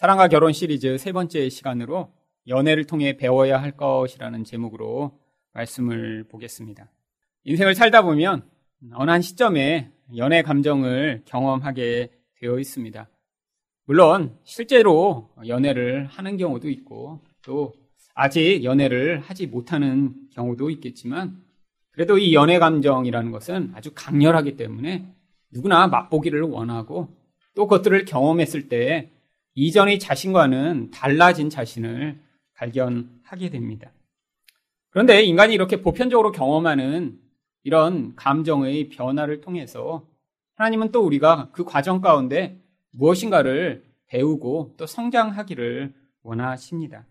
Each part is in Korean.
사랑과 결혼 시리즈 세 번째 시간으로 연애를 통해 배워야 할 것이라는 제목으로 말씀을 보겠습니다. 인생을 살다 보면 어느 한 시점에 연애 감정을 경험하게 되어 있습니다. 물론 실제로 연애를 하는 경우도 있고 또 아직 연애를 하지 못하는 경우도 있겠지만 그래도 이 연애 감정이라는 것은 아주 강렬하기 때문에 누구나 맛보기를 원하고 또 그것들을 경험했을 때 이전의 자신과는 달라진 자신을 발견하게 됩니다. 그런데 인간이 이렇게 보편적으로 경험하는 이런 감정의 변화를 통해서 하나님은 또 우리가 그 과정 가운데 무엇인가를 배우고 또 성장하기를 원하십니다.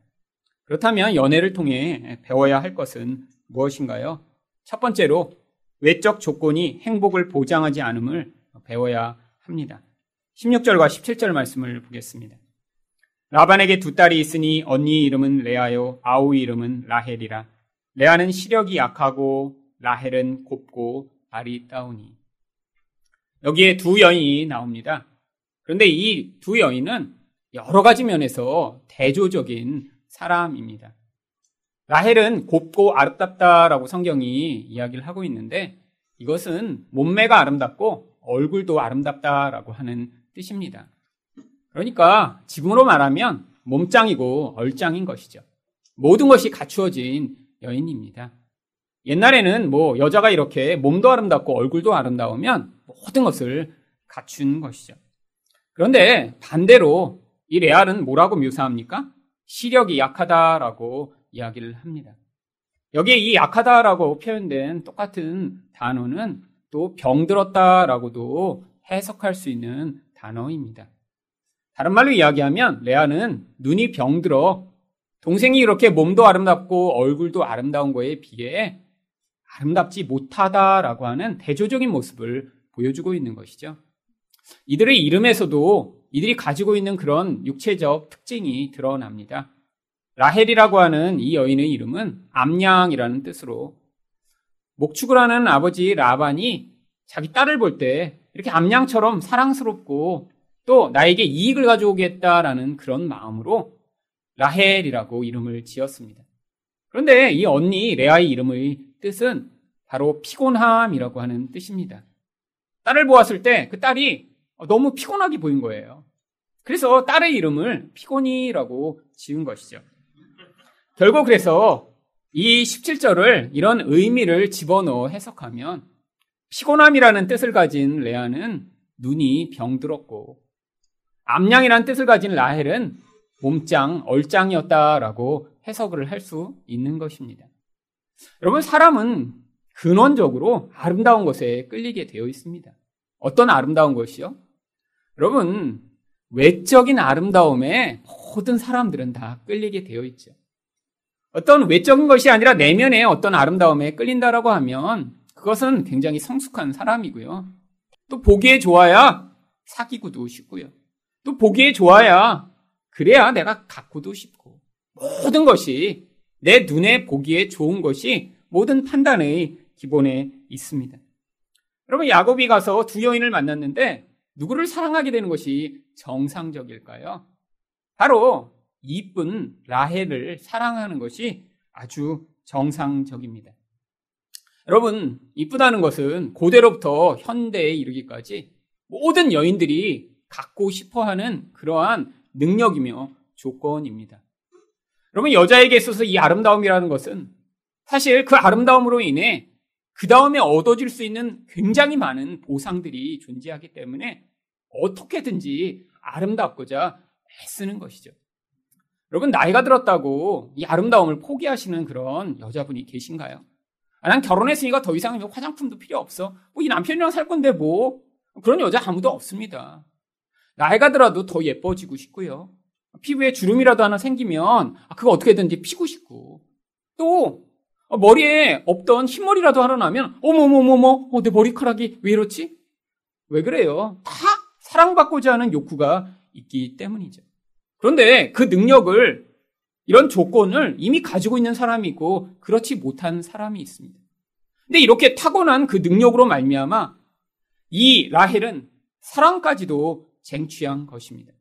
그렇다면 연애를 통해 배워야 할 것은 무엇인가요? 첫 번째로 외적 조건이 행복을 보장하지 않음을 배워야 합니다. 16절과 17절 말씀을 보겠습니다. 라반에게 두 딸이 있으니 언니 이름은 레아요 아우의 이름은 라헬이라. 레아는 시력이 약하고 라헬은 곱고 발이 따오니. 여기에 두 여인이 나옵니다. 그런데 이 두 여인은 여러 가지 면에서 대조적인 사람입니다. 라헬은 곱고 아름답다라고 성경이 이야기를 하고 있는데 이것은 몸매가 아름답고 얼굴도 아름답다라고 하는 뜻입니다. 그러니까 지금으로 말하면 몸짱이고 얼짱인 것이죠. 모든 것이 갖추어진 여인입니다. 옛날에는 뭐 여자가 이렇게 몸도 아름답고 얼굴도 아름다우면 모든 것을 갖춘 것이죠. 그런데 반대로 이 레알은 뭐라고 묘사합니까? 시력이 약하다라고 이야기를 합니다. 여기에 이 약하다라고 표현된 똑같은 단어는 또 병들었다라고도 해석할 수 있는 단어입니다. 다른 말로 이야기하면 레아는 눈이 병들어 동생이 이렇게 몸도 아름답고 얼굴도 아름다운 거에 비해 아름답지 못하다라고 하는 대조적인 모습을 보여주고 있는 것이죠. 이들의 이름에서도 이들이 가지고 있는 그런 육체적 특징이 드러납니다. 라헬이라고 하는 이 여인의 이름은 암양이라는 뜻으로 목축을 하는 아버지 라반이 자기 딸을 볼 때 이렇게 암양처럼 사랑스럽고 또 나에게 이익을 가져오겠다라는 그런 마음으로 라헬이라고 이름을 지었습니다. 그런데 이 언니 레아의 이름의 뜻은 바로 피곤함이라고 하는 뜻입니다. 딸을 보았을 때 그 딸이 너무 피곤하게 보인 거예요. 그래서 딸의 이름을 피곤이라고 지은 것이죠. 결국 그래서 이 17절을 이런 의미를 집어넣어 해석하면 피곤함이라는 뜻을 가진 레아는 눈이 병들었고 암양이라는 뜻을 가진 라헬은 몸짱, 얼짱이었다라고 해석을 할 수 있는 것입니다. 여러분, 사람은 근원적으로 아름다운 것에 끌리게 되어 있습니다. 어떤 아름다운 것이요? 여러분, 외적인 아름다움에 모든 사람들은 다 끌리게 되어 있죠. 어떤 외적인 것이 아니라 내면의 어떤 아름다움에 끌린다라고 하면 그것은 굉장히 성숙한 사람이고요. 또 보기에 좋아야 사귀고도 싶고요. 또 보기에 좋아야 그래야 내가 갖고도 싶고 모든 것이 내 눈에 보기에 좋은 것이 모든 판단의 기본에 있습니다. 여러분 야곱이 가서 두 여인을 만났는데 누구를 사랑하게 되는 것이 정상적일까요? 바로 이쁜 라헬을 사랑하는 것이 아주 정상적입니다. 여러분, 이쁘다는 것은 고대로부터 현대에 이르기까지 모든 여인들이 갖고 싶어 하는 그러한 능력이며 조건입니다. 여러분, 여자에게 있어서 이 아름다움이라는 것은 사실 그 아름다움으로 인해 그 다음에 얻어질 수 있는 굉장히 많은 보상들이 존재하기 때문에 어떻게든지 아름답고자 애쓰는 것이죠. 여러분, 나이가 들었다고 이 아름다움을 포기하시는 그런 여자분이 계신가요? 아, 난 결혼했으니까 더 이상 화장품도 필요 없어. 뭐 이 남편이랑 살 건데 뭐. 그런 여자 아무도 없습니다. 나이가 들어도 더 예뻐지고 싶고요. 피부에 주름이라도 하나 생기면 아, 그거 어떻게든지 피고 싶고. 또 머리에 없던 흰머리라도 하나 나면 어머머머머 어, 내 머리카락이 왜 이렇지? 왜 그래요? 다 사랑받고자 하는 욕구가 있기 때문이죠. 그런데 그 능력을 이런 조건을 이미 가지고 있는 사람이 있고 그렇지 못한 사람이 있습니다. 근데 이렇게 타고난 그 능력으로 말미암아 이 라헬은 사랑까지도 쟁취한 것입니다.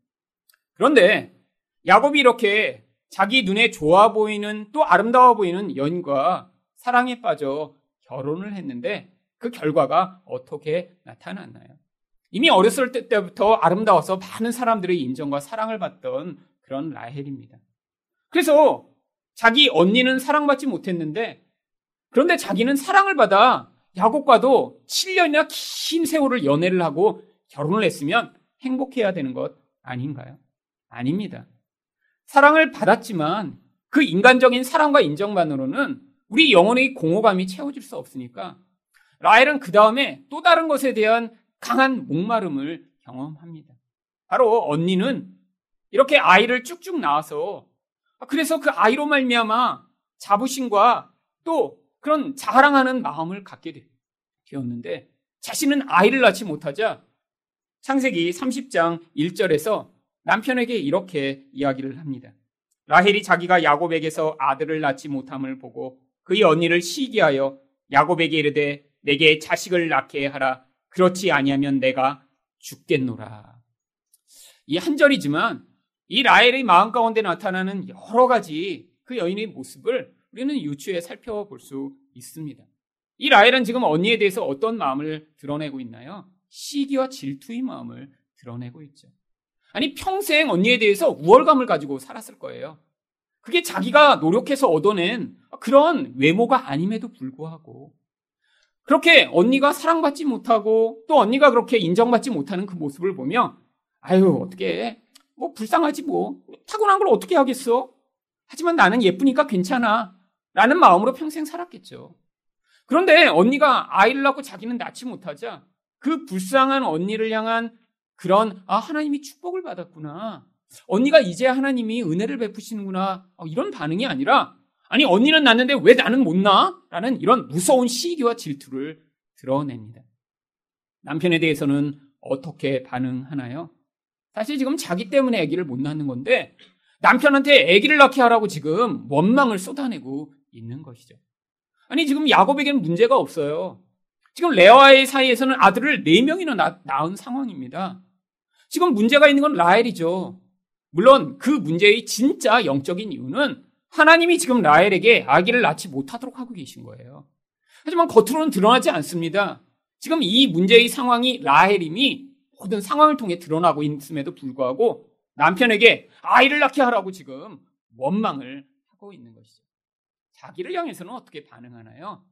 그런데 야곱이 이렇게 자기 눈에 좋아 보이는 또 아름다워 보이는 연과 사랑에 빠져 결혼을 했는데 그 결과가 어떻게 나타났나요? 이미 어렸을 때부터 아름다워서 많은 사람들의 인정과 사랑을 받던 그런 라헬입니다. 그래서 자기 언니는 사랑받지 못했는데 그런데 자기는 사랑을 받아 야곱과도 7년이나 긴 세월을 연애를 하고 결혼을 했으면 행복해야 되는 것 아닌가요? 아닙니다. 사랑을 받았지만 그 인간적인 사랑과 인정만으로는 우리 영혼의 공허감이 채워질 수 없으니까 라헬은 그 다음에 또 다른 것에 대한 강한 목마름을 경험합니다. 바로 언니는 이렇게 아이를 쭉쭉 낳아서 그래서 그 아이로 말미암아 자부심과 또 그런 자랑하는 마음을 갖게 되었는데 자신은 아이를 낳지 못하자 창세기 30장 1절에서 남편에게 이렇게 이야기를 합니다. 라헬이 자기가 야곱에게서 아들을 낳지 못함을 보고 그의 언니를 시기하여 야곱에게 이르되 내게 자식을 낳게 하라 그렇지 아니하면 내가 죽겠노라. 이 한 절이지만 이 라헬의 마음 가운데 나타나는 여러 가지 그 여인의 모습을 우리는 유추해 살펴볼 수 있습니다. 이 라헬은 지금 언니에 대해서 어떤 마음을 드러내고 있나요? 시기와 질투의 마음을 드러내고 있죠. 아니, 평생 언니에 대해서 우월감을 가지고 살았을 거예요. 그게 자기가 노력해서 얻어낸 그런 외모가 아님에도 불구하고 그렇게 언니가 사랑받지 못하고 또 언니가 그렇게 인정받지 못하는 그 모습을 보며 아유, 어떻게 뭐 불쌍하지 뭐 타고난 걸 어떻게 하겠어? 하지만 나는 예쁘니까 괜찮아. 라는 마음으로 평생 살았겠죠. 그런데 언니가 아이를 낳고 자기는 낳지 못하자 그 불쌍한 언니를 향한 그런 아 하나님이 축복을 받았구나. 언니가 이제 하나님이 은혜를 베푸시는구나. 어, 이런 반응이 아니라 아니 언니는 낳는데 왜 나는 못 낳아? 라는 이런 무서운 시기와 질투를 드러냅니다. 남편에 대해서는 어떻게 반응하나요? 사실 지금 자기 때문에 아기를 못 낳는 건데 남편한테 아기를 낳게 하라고 지금 원망을 쏟아내고 있는 것이죠. 아니 지금 야곱에게는 문제가 없어요. 지금 레아의 사이에서는 아들을 네 명이나 낳, 낳은 상황입니다. 지금 문제가 있는 건 라헬이죠. 물론 그 문제의 진짜 영적인 이유는 하나님이 지금 라헬에게 아기를 낳지 못하도록 하고 계신 거예요. 하지만 겉으로는 드러나지 않습니다. 지금 이 문제의 상황이 라헬임이 모든 상황을 통해 드러나고 있음에도 불구하고 남편에게 아이를 낳게 하라고 지금 원망을 하고 있는 것이죠. 자기를 향해서는 어떻게 반응하나요?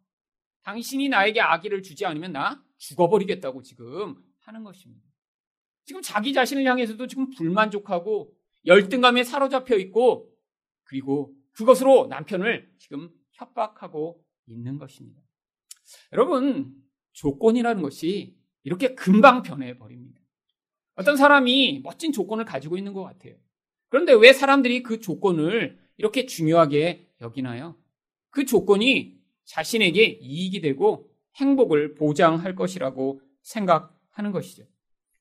당신이 나에게 아기를 주지 않으면 나 죽어버리겠다고 지금 하는 것입니다. 지금 자기 자신을 향해서도 지금 불만족하고 열등감에 사로잡혀 있고 그리고 그것으로 남편을 지금 협박하고 있는 것입니다. 여러분, 조건이라는 것이 이렇게 금방 변해버립니다. 어떤 사람이 멋진 조건을 가지고 있는 것 같아요. 그런데 왜 사람들이 그 조건을 이렇게 중요하게 여기나요? 그 조건이 자신에게 이익이 되고 행복을 보장할 것이라고 생각하는 것이죠.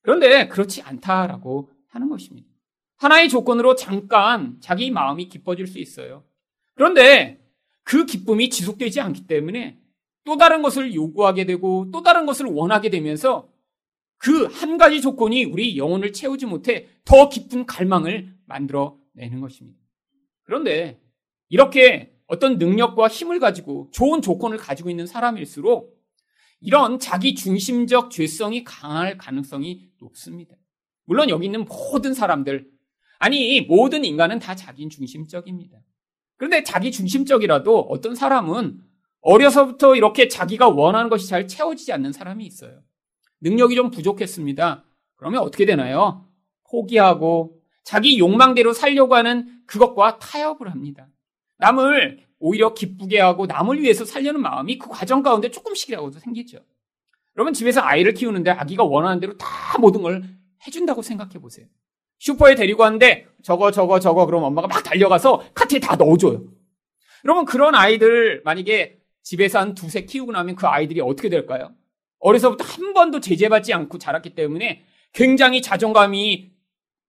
그런데 그렇지 않다라고 하는 것입니다. 하나의 조건으로 잠깐 자기 마음이 기뻐질 수 있어요. 그런데 그 기쁨이 지속되지 않기 때문에 또 다른 것을 요구하게 되고 또 다른 것을 원하게 되면서 그 한 가지 조건이 우리 영혼을 채우지 못해 더 깊은 갈망을 만들어 내는 것입니다. 그런데 이렇게 어떤 능력과 힘을 가지고 좋은 조건을 가지고 있는 사람일수록 이런 자기 중심적 죄성이 강할 가능성이 높습니다. 물론 여기 있는 모든 사람들, 아니, 모든 인간은 다 자기 중심적입니다. 그런데 자기 중심적이라도 어떤 사람은 어려서부터 이렇게 자기가 원하는 것이 잘 채워지지 않는 사람이 있어요. 능력이 좀 부족했습니다. 그러면 어떻게 되나요? 포기하고 자기 욕망대로 살려고 하는 그것과 타협을 합니다. 남을 오히려 기쁘게 하고 남을 위해서 살려는 마음이 그 과정 가운데 조금씩이라고도 생기죠. 여러분 집에서 아이를 키우는데 아기가 원하는 대로 다 모든 걸 해준다고 생각해 보세요. 슈퍼에 데리고 왔는데 저거 저거 저거 그럼 엄마가 막 달려가서 카트에 다 넣어줘요. 여러분 그런 아이들 만약에 집에서 한 두세 키우고 나면 그 아이들이 어떻게 될까요? 어려서부터 한 번도 제재받지 않고 자랐기 때문에 굉장히 자존감이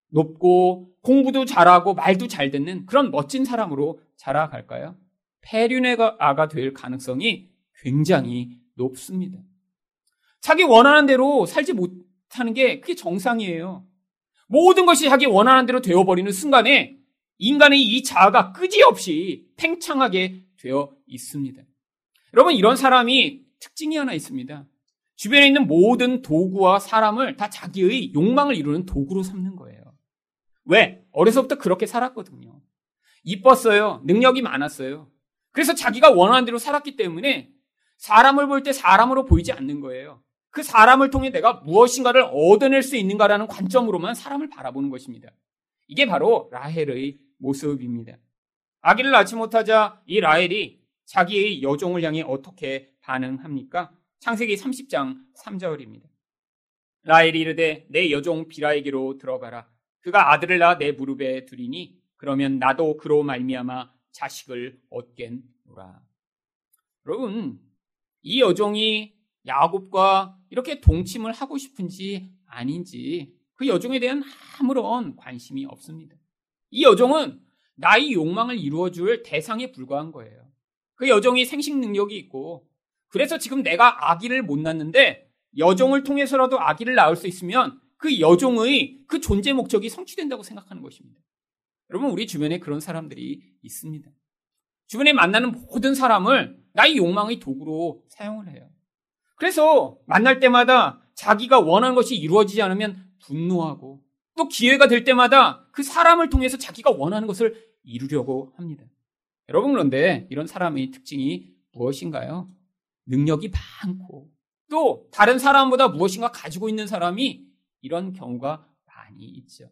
높고 공부도 잘하고 말도 잘 듣는 그런 멋진 사람으로 자라갈까요? 폐륜의 아가 될 가능성이 굉장히 높습니다. 자기 원하는 대로 살지 못하는 게 그게 정상이에요. 모든 것이 자기 원하는 대로 되어버리는 순간에 인간의 이 자아가 끄지없이 팽창하게 되어 있습니다. 여러분, 이런 사람이 특징이 하나 있습니다. 주변에 있는 모든 도구와 사람을 다 자기의 욕망을 이루는 도구로 삼는 거예요. 왜? 어려서부터 그렇게 살았거든요. 이뻤어요. 능력이 많았어요. 그래서 자기가 원하는 대로 살았기 때문에 사람을 볼 때 사람으로 보이지 않는 거예요. 그 사람을 통해 내가 무엇인가를 얻어낼 수 있는가라는 관점으로만 사람을 바라보는 것입니다. 이게 바로 라헬의 모습입니다. 아기를 낳지 못하자 이 라헬이 자기의 여종을 향해 어떻게 반응합니까? 창세기 30장 3절입니다. 라헬이 이르되 내 여종 비라에게로 들어가라. 그가 아들을 낳아 내 무릎에 두리니 그러면 나도 그로 말미암아 자식을 얻겠노라. 여러분, 이 여종이 야곱과 이렇게 동침을 하고 싶은지 아닌지 그 여종에 대한 아무런 관심이 없습니다. 이 여종은 나의 욕망을 이루어줄 대상에 불과한 거예요. 그 여종이 생식 능력이 있고 그래서 지금 내가 아기를 못 낳는데 여종을 통해서라도 아기를 낳을 수 있으면 그 여종의 그 존재 목적이 성취된다고 생각하는 것입니다. 여러분 우리 주변에 그런 사람들이 있습니다. 주변에 만나는 모든 사람을 나의 욕망의 도구로 사용을 해요. 그래서 만날 때마다 자기가 원하는 것이 이루어지지 않으면 분노하고 또 기회가 될 때마다 그 사람을 통해서 자기가 원하는 것을 이루려고 합니다. 여러분 그런데 이런 사람의 특징이 무엇인가요? 능력이 많고 또 다른 사람보다 무엇인가 가지고 있는 사람이 이런 경우가 많이 있죠.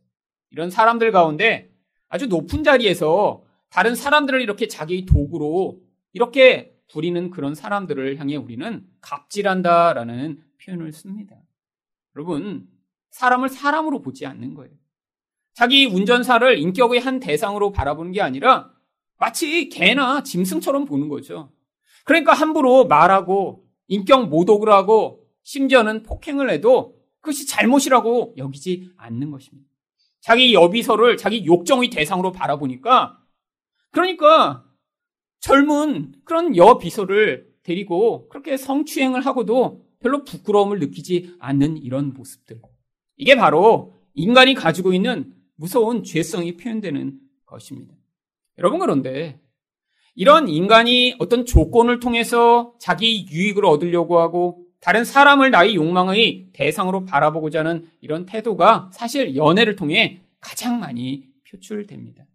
이런 사람들 가운데 아주 높은 자리에서 다른 사람들을 이렇게 자기 도구로 이렇게 부리는 그런 사람들을 향해 우리는 갑질한다라는 표현을 씁니다. 여러분, 사람을 사람으로 보지 않는 거예요. 자기 운전사를 인격의 한 대상으로 바라보는 게 아니라 마치 개나 짐승처럼 보는 거죠. 그러니까 함부로 말하고 인격 모독을 하고 심지어는 폭행을 해도 그것이 잘못이라고 여기지 않는 것입니다. 자기 여비서를 자기 욕정의 대상으로 바라보니까 그러니까 젊은 그런 여비서를 데리고 그렇게 성추행을 하고도 별로 부끄러움을 느끼지 않는 이런 모습들. 이게 바로 인간이 가지고 있는 무서운 죄성이 표현되는 것입니다. 여러분 그런데 이런 인간이 어떤 조건을 통해서 자기 유익을 얻으려고 하고 다른 사람을 나의 욕망의 대상으로 바라보고자 하는 이런 태도가 사실 연애를 통해 가장 많이 표출됩니다.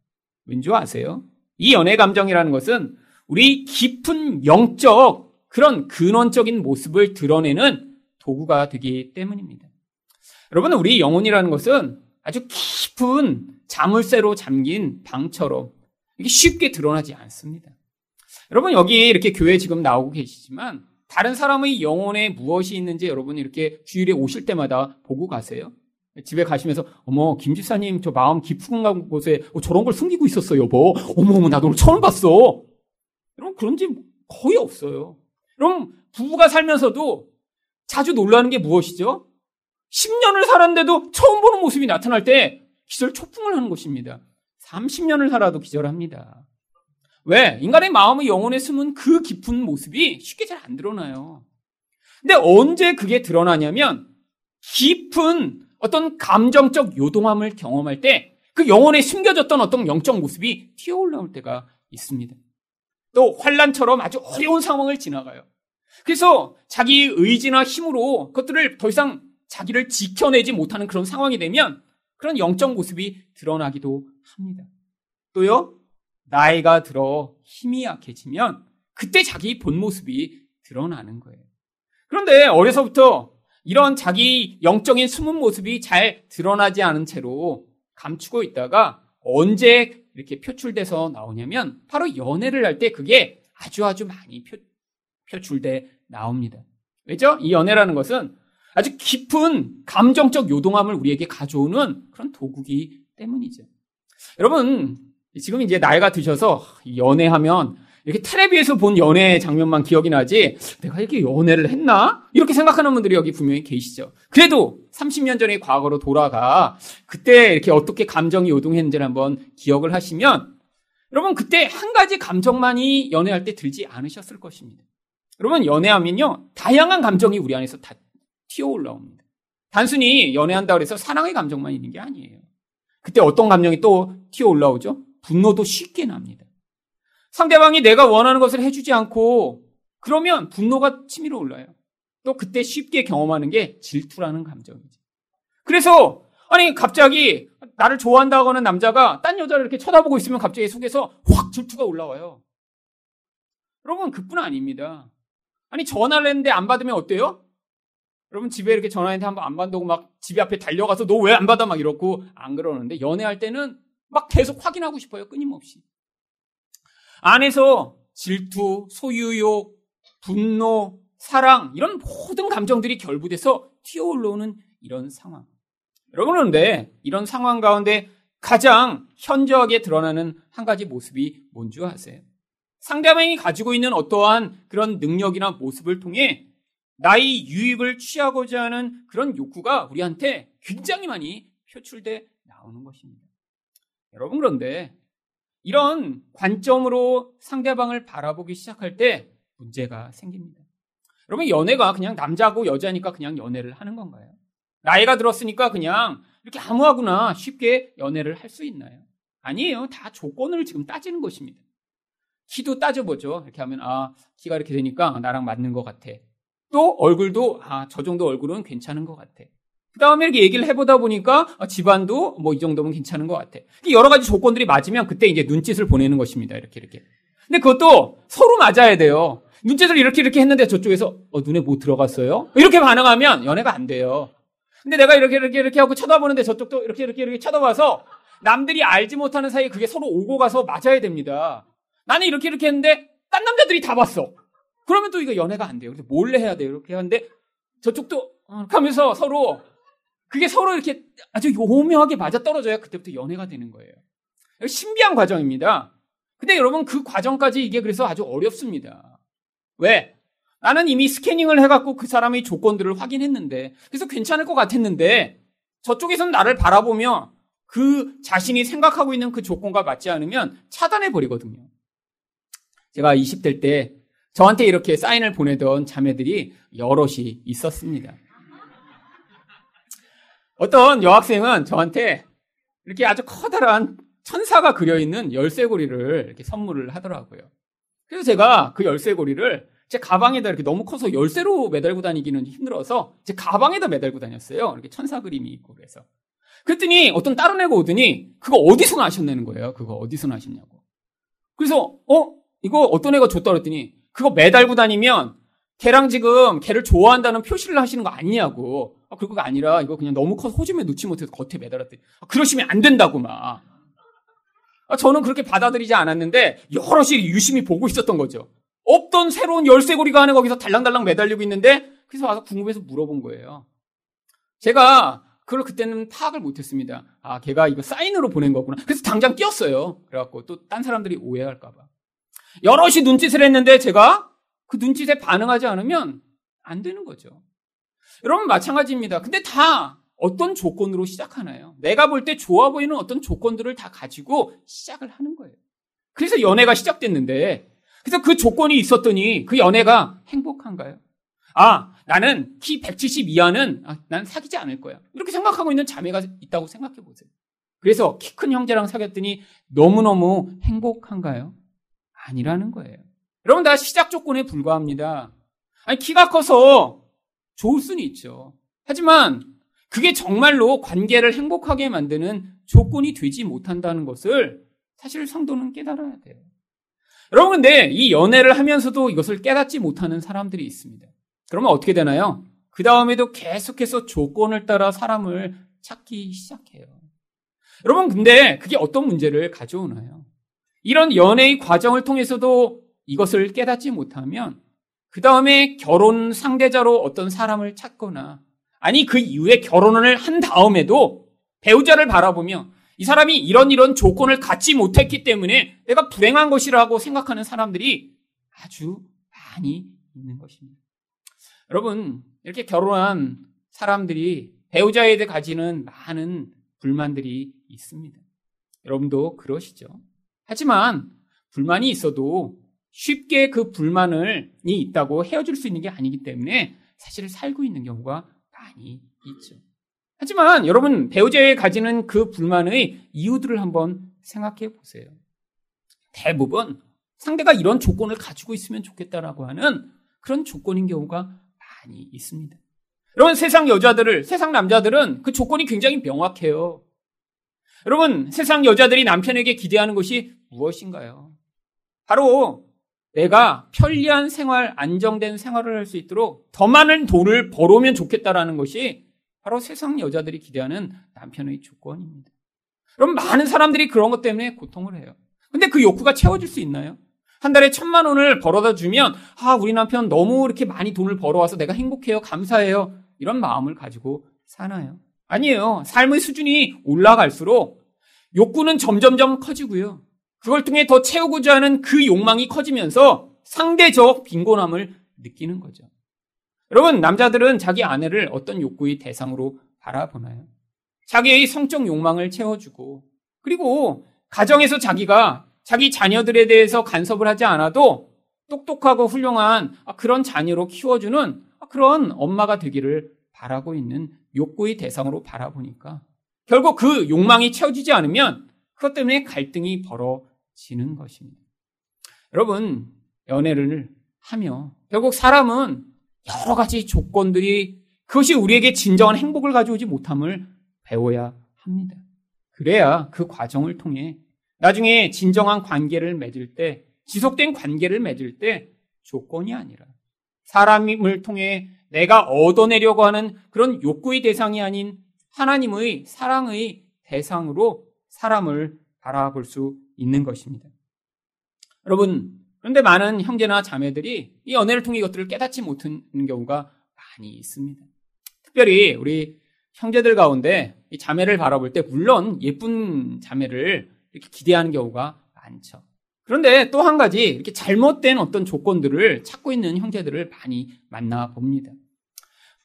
왠지 아세요? 이 연애 감정이라는 것은 우리 깊은 영적 그런 근원적인 모습을 드러내는 도구가 되기 때문입니다. 여러분, 우리 영혼이라는 것은 아주 깊은 자물쇠로 잠긴 방처럼 이게 쉽게 드러나지 않습니다. 여러분, 여기 이렇게 교회 지금 나오고 계시지만 다른 사람의 영혼에 무엇이 있는지 여러분 이렇게 주일에 오실 때마다 보고 가세요. 집에 가시면서 어머 김 집사님 저 마음 깊은 곳에 어, 저런 걸 숨기고 있었어 여보 어머 어머 나도 오늘 처음 봤어 여러분 그런 집 거의 없어요 여러분 부부가 살면서도 자주 놀라는 게 무엇이죠? 10년을 살았는데도 처음 보는 모습이 나타날 때 기절 초풍을 하는 것입니다 30년을 살아도 기절합니다 왜? 인간의 마음의 영혼에 숨은 그 깊은 모습이 쉽게 잘 안 드러나요 근데 언제 그게 드러나냐면 깊은 어떤 감정적 요동함을 경험할 때 그 영혼에 숨겨졌던 어떤 영적 모습이 튀어 올라올 때가 있습니다. 또 환란처럼 아주 어려운 상황을 지나가요. 그래서 자기 의지나 힘으로 그것들을 더 이상 자기를 지켜내지 못하는 그런 상황이 되면 그런 영적 모습이 드러나기도 합니다. 또요, 나이가 들어 힘이 약해지면 그때 자기 본 모습이 드러나는 거예요. 그런데 어려서부터 이런 자기 영적인 숨은 모습이 잘 드러나지 않은 채로 감추고 있다가 언제 이렇게 표출돼서 나오냐면 바로 연애를 할 때 그게 아주 아주 많이 표, 표출돼 나옵니다. 왜죠? 이 연애라는 것은 아주 깊은 감정적 요동함을 우리에게 가져오는 그런 도구기 때문이죠. 여러분, 지금 이제 나이가 드셔서 연애하면 이렇게 텔레비에서 본 연애 장면만 기억이 나지 내가 이렇게 연애를 했나? 이렇게 생각하는 분들이 여기 분명히 계시죠. 그래도 30년 전의 과거로 돌아가 그때 이렇게 어떻게 감정이 요동했는지를 한번 기억을 하시면 여러분 그때 한 가지 감정만이 연애할 때 들지 않으셨을 것입니다. 여러분 연애하면요 다양한 감정이 우리 안에서 다 튀어 올라옵니다. 단순히 연애한다 그래서 사랑의 감정만 있는 게 아니에요. 그때 어떤 감정이 또 튀어 올라오죠? 분노도 쉽게 납니다. 상대방이 내가 원하는 것을 해주지 않고 그러면 분노가 치밀어 올라요. 또 그때 쉽게 경험하는 게 질투라는 감정이죠. 그래서 아니 갑자기 나를 좋아한다고 하는 남자가 딴 여자를 이렇게 쳐다보고 있으면 갑자기 속에서 확 질투가 올라와요. 여러분 그뿐 아닙니다. 아니 전화를 했는데 안 받으면 어때요? 여러분 집에 이렇게 전화했는데 한번 안 받다고 막 집에 앞에 달려가서 너 왜 안 받아 막 이러고 안 그러는데 연애할 때는 막 계속 확인하고 싶어요 끊임없이 안에서 질투, 소유욕, 분노, 사랑 이런 모든 감정들이 결부돼서 튀어올라오는 이런 상황. 여러분 그런데 이런 상황 가운데 가장 현저하게 드러나는 한 가지 모습이 뭔지 아세요? 상대방이 가지고 있는 어떠한 그런 능력이나 모습을 통해 나의 유익을 취하고자 하는 그런 욕구가 우리한테 굉장히 많이 표출돼 나오는 것입니다. 여러분 그런데 이런 관점으로 상대방을 바라보기 시작할 때 문제가 생깁니다. 여러분 연애가 그냥 남자고 여자니까 그냥 연애를 하는 건가요? 나이가 들었으니까 그냥 이렇게 아무하구나 쉽게 연애를 할 수 있나요? 아니에요. 다 조건을 지금 따지는 것입니다. 키도 따져보죠. 이렇게 하면 아 키가 이렇게 되니까 나랑 맞는 것 같아. 또 얼굴도 아 저 정도 얼굴은 괜찮은 것 같아. 그 다음에 이렇게 얘기를 해보다 보니까 아, 집안도 뭐 이 정도면 괜찮은 것 같아. 여러 가지 조건들이 맞으면 그때 이제 눈짓을 보내는 것입니다. 이렇게 이렇게. 근데 그것도 서로 맞아야 돼요. 눈짓을 이렇게 이렇게 했는데 저쪽에서 어, 눈에 뭐 들어갔어요? 이렇게 반응하면 연애가 안 돼요. 근데 내가 이렇게 이렇게 이렇게 하고 쳐다보는데 저쪽도 이렇게 이렇게 이렇게 쳐다봐서 남들이 알지 못하는 사이에 그게 서로 오고 가서 맞아야 됩니다. 나는 이렇게 이렇게 했는데 딴 남자들이 다 봤어. 그러면 또 이거 연애가 안 돼요. 그래서 몰래 해야 돼요. 이렇게 하는데 저쪽도 어, 하면서 서로 그게 서로 이렇게 아주 오묘하게 맞아 떨어져야 그때부터 연애가 되는 거예요. 신비한 과정입니다. 근데 여러분 그 과정까지 이게 그래서 아주 어렵습니다. 왜? 나는 이미 스캐닝을 해갖고 그 사람의 조건들을 확인했는데 그래서 괜찮을 것 같았는데 저쪽에서는 나를 바라보며 그 자신이 생각하고 있는 그 조건과 맞지 않으면 차단해 버리거든요. 제가 20대 때 저한테 이렇게 사인을 보내던 자매들이 여럿이 있었습니다. 어떤 여학생은 저한테 이렇게 아주 커다란 천사가 그려 있는 열쇠고리를 이렇게 선물을 하더라고요. 그래서 제가 그 열쇠고리를 제 가방에다 이렇게 너무 커서 열쇠로 매달고 다니기는 힘들어서 제 가방에다 매달고 다녔어요. 이렇게 천사 그림이 있고 그래서. 그랬더니 어떤 다른 애가 오더니 그거 어디서 나셨냐는 거예요. 그거 어디서 나셨냐고. 그래서 어? 이거 어떤 애가 줬다 그랬더니 그거 매달고 다니면 걔랑 지금 걔를 좋아한다는 표시를 하시는 거 아니냐고. 아, 그거가 아니라 이거 그냥 너무 커서 호주에 놓지 못해서 겉에 매달았더니 아, 그러시면 안 된다고 막. 아, 저는 그렇게 받아들이지 않았는데 여럿이 유심히 보고 있었던 거죠. 없던 새로운 열쇠고리가 안에 거기서 달랑달랑 매달리고 있는데 그래서 와서 궁금해서 물어본 거예요. 제가 그걸 그때는 파악을 못했습니다. 아, 걔가 이거 사인으로 보낸 거구나. 그래서 당장 뛰었어요. 그래갖고 또 딴 사람들이 오해할까봐. 여럿이 눈짓을 했는데 제가 그 눈짓에 반응하지 않으면 안 되는 거죠. 여러분 마찬가지입니다. 근데 다 어떤 조건으로 시작하나요? 내가 볼 때 좋아 보이는 어떤 조건들을 다 가지고 시작을 하는 거예요. 그래서 연애가 시작됐는데 그래서 그 조건이 있었더니 그 연애가 행복한가요? 아, 나는 키 170 이하는 아, 난 사귀지 않을 거야. 이렇게 생각하고 있는 자매가 있다고 생각해 보세요. 그래서 키 큰 형제랑 사귀었더니 너무너무 행복한가요? 아니라는 거예요. 여러분 다 시작 조건에 불과합니다. 아니 키가 커서 좋을 수는 있죠. 하지만 그게 정말로 관계를 행복하게 만드는 조건이 되지 못한다는 것을 사실 성도는 깨달아야 돼요. 여러분, 근데 이 연애를 하면서도 이것을 깨닫지 못하는 사람들이 있습니다. 그러면 어떻게 되나요? 그 다음에도 계속해서 조건을 따라 사람을 찾기 시작해요. 여러분, 근데 그게 어떤 문제를 가져오나요? 이런 연애의 과정을 통해서도 이것을 깨닫지 못하면 그 다음에 결혼 상대자로 어떤 사람을 찾거나 아니 그 이후에 결혼을 한 다음에도 배우자를 바라보며 이 사람이 이런 이런 조건을 갖지 못했기 때문에 내가 불행한 것이라고 생각하는 사람들이 아주 많이 있는 것입니다. 여러분, 이렇게 결혼한 사람들이 배우자에 대해 가지는 많은 불만들이 있습니다. 여러분도 그러시죠? 하지만 불만이 있어도 쉽게 그 불만을 이 있다고 헤어질 수 있는 게 아니기 때문에 사실 살고 있는 경우가 많이 있죠. 하지만 여러분 배우자에 가지는 그 불만의 이유들을 한번 생각해 보세요. 대부분 상대가 이런 조건을 가지고 있으면 좋겠다라고 하는 그런 조건인 경우가 많이 있습니다. 여러분, 세상 여자들을, 세상 남자들은 그 조건이 굉장히 명확해요. 여러분, 세상 여자들이 남편에게 기대하는 것이 무엇인가요? 바로 내가 편리한 생활, 안정된 생활을 할 수 있도록 더 많은 돈을 벌어오면 좋겠다라는 것이 바로 세상 여자들이 기대하는 남편의 조건입니다. 그럼 많은 사람들이 그런 것 때문에 고통을 해요. 근데 그 욕구가 채워질 수 있나요? 한 달에 천만 원을 벌어다 주면, 아, 우리 남편 너무 이렇게 많이 돈을 벌어와서 내가 행복해요. 감사해요. 이런 마음을 가지고 사나요? 아니에요. 삶의 수준이 올라갈수록 욕구는 점점점 커지고요. 그걸 통해 더 채우고자 하는 그 욕망이 커지면서 상대적 빈곤함을 느끼는 거죠. 여러분, 남자들은 자기 아내를 어떤 욕구의 대상으로 바라보나요? 자기의 성적 욕망을 채워주고, 그리고 가정에서 자기가 자기 자녀들에 대해서 간섭을 하지 않아도 똑똑하고 훌륭한 그런 자녀로 키워주는 그런 엄마가 되기를 바라고 있는 욕구의 대상으로 바라보니까 결국 그 욕망이 채워지지 않으면 그것 때문에 갈등이 벌어지는 것입니다. 여러분, 연애를 하며 결국 사람은 여러 가지 조건들이 그것이 우리에게 진정한 행복을 가져오지 못함을 배워야 합니다. 그래야 그 과정을 통해 나중에 진정한 관계를 맺을 때, 지속된 관계를 맺을 때 조건이 아니라 사람을 통해 내가 얻어내려고 하는 그런 욕구의 대상이 아닌 하나님의 사랑의 대상으로 사람을 바라볼 수 있는 것입니다. 여러분, 그런데 많은 형제나 자매들이 이 연애를 통해 이것들을 깨닫지 못하는 경우가 많이 있습니다. 특별히 우리 형제들 가운데 이 자매를 바라볼 때 물론 예쁜 자매를 이렇게 기대하는 경우가 많죠. 그런데 또 한 가지 이렇게 잘못된 어떤 조건들을 찾고 있는 형제들을 많이 만나 봅니다.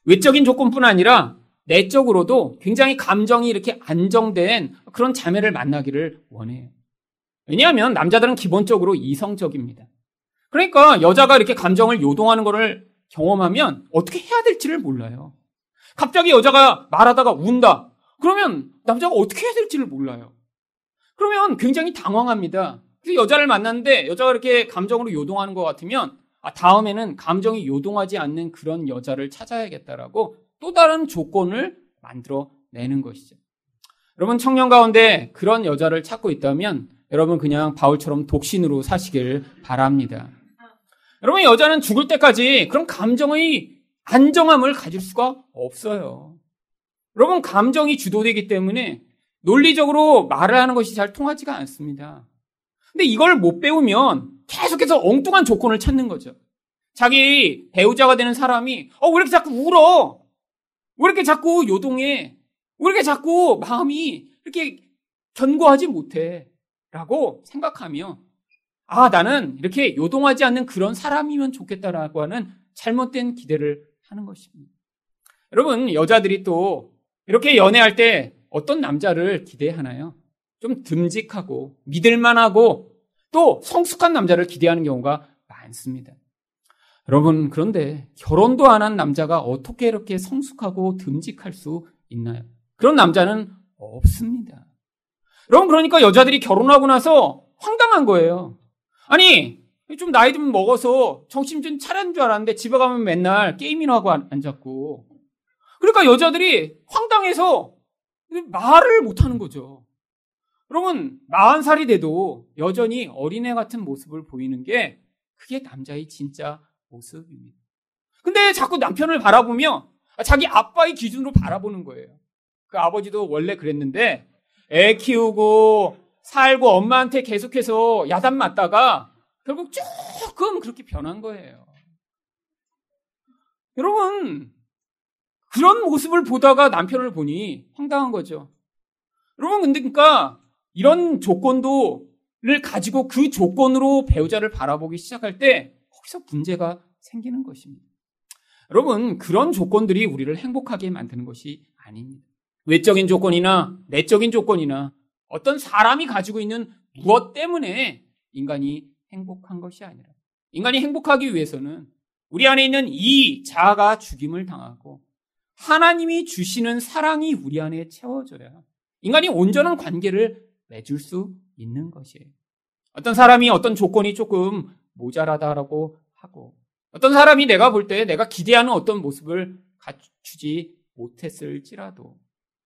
외적인 조건뿐 아니라 내적으로도 굉장히 감정이 이렇게 안정된 그런 자매를 만나기를 원해요. 왜냐하면 남자들은 기본적으로 이성적입니다. 그러니까 여자가 이렇게 감정을 요동하는 것을 경험하면 어떻게 해야 될지를 몰라요. 갑자기 여자가 말하다가 운다. 그러면 남자가 어떻게 해야 될지를 몰라요. 그러면 굉장히 당황합니다. 그래서 여자를 만났는데 여자가 이렇게 감정으로 요동하는 것 같으면 아, 다음에는 감정이 요동하지 않는 그런 여자를 찾아야겠다라고 또 다른 조건을 만들어 내는 것이죠. 여러분 청년 가운데 그런 여자를 찾고 있다면 여러분 그냥 바울처럼 독신으로 사시길 바랍니다. 여러분 여자는 죽을 때까지 그런 감정의 안정함을 가질 수가 없어요. 여러분 감정이 주도되기 때문에 논리적으로 말을 하는 것이 잘 통하지가 않습니다. 근데 이걸 못 배우면 계속해서 엉뚱한 조건을 찾는 거죠. 자기 배우자가 되는 사람이 어, 왜 이렇게 자꾸 울어? 왜 이렇게 자꾸 요동해? 왜 이렇게 자꾸 마음이 이렇게 견고하지 못해? 라고 생각하며 아, 나는 이렇게 요동하지 않는 그런 사람이면 좋겠다라고 하는 잘못된 기대를 하는 것입니다. 여러분, 여자들이 또 이렇게 연애할 때 어떤 남자를 기대하나요? 좀 듬직하고 믿을만하고 또 성숙한 남자를 기대하는 경우가 많습니다. 여러분, 그런데 결혼도 안 한 남자가 어떻게 이렇게 성숙하고 듬직할 수 있나요? 그런 남자는 없습니다. 여러분, 그러니까 여자들이 결혼하고 나서 황당한 거예요. 아니, 좀 나이 좀 먹어서 정신 좀 차린 줄 알았는데 집에 가면 맨날 게임이나 하고 앉았고. 그러니까 여자들이 황당해서 말을 못 하는 거죠. 여러분, 40살이 돼도 여전히 어린애 같은 모습을 보이는 게 그게 남자의 진짜 모습입니다. 근데 자꾸 남편을 바라보며 자기 아빠의 기준으로 바라보는 거예요. 그 아버지도 원래 그랬는데 애 키우고 살고 엄마한테 계속해서 야단 맞다가 결국 조금 그렇게 변한 거예요. 여러분, 그런 모습을 보다가 남편을 보니 황당한 거죠. 여러분, 근데 그러니까 이런 조건도를 가지고 그 조건으로 배우자를 바라보기 시작할 때 거기서 문제가 생기는 것입니다. 여러분, 그런 조건들이 우리를 행복하게 만드는 것이 아닙니다. 외적인 조건이나 내적인 조건이나 어떤 사람이 가지고 있는 무엇 때문에 인간이 행복한 것이 아니라 인간이 행복하기 위해서는 우리 안에 있는 이 자아가 죽임을 당하고 하나님이 주시는 사랑이 우리 안에 채워져야 인간이 온전한 관계를 맺을 수 있는 것이에요. 어떤 사람이 어떤 조건이 조금 모자라다라고 하고 어떤 사람이 내가 볼 때 내가 기대하는 어떤 모습을 갖추지 못했을지라도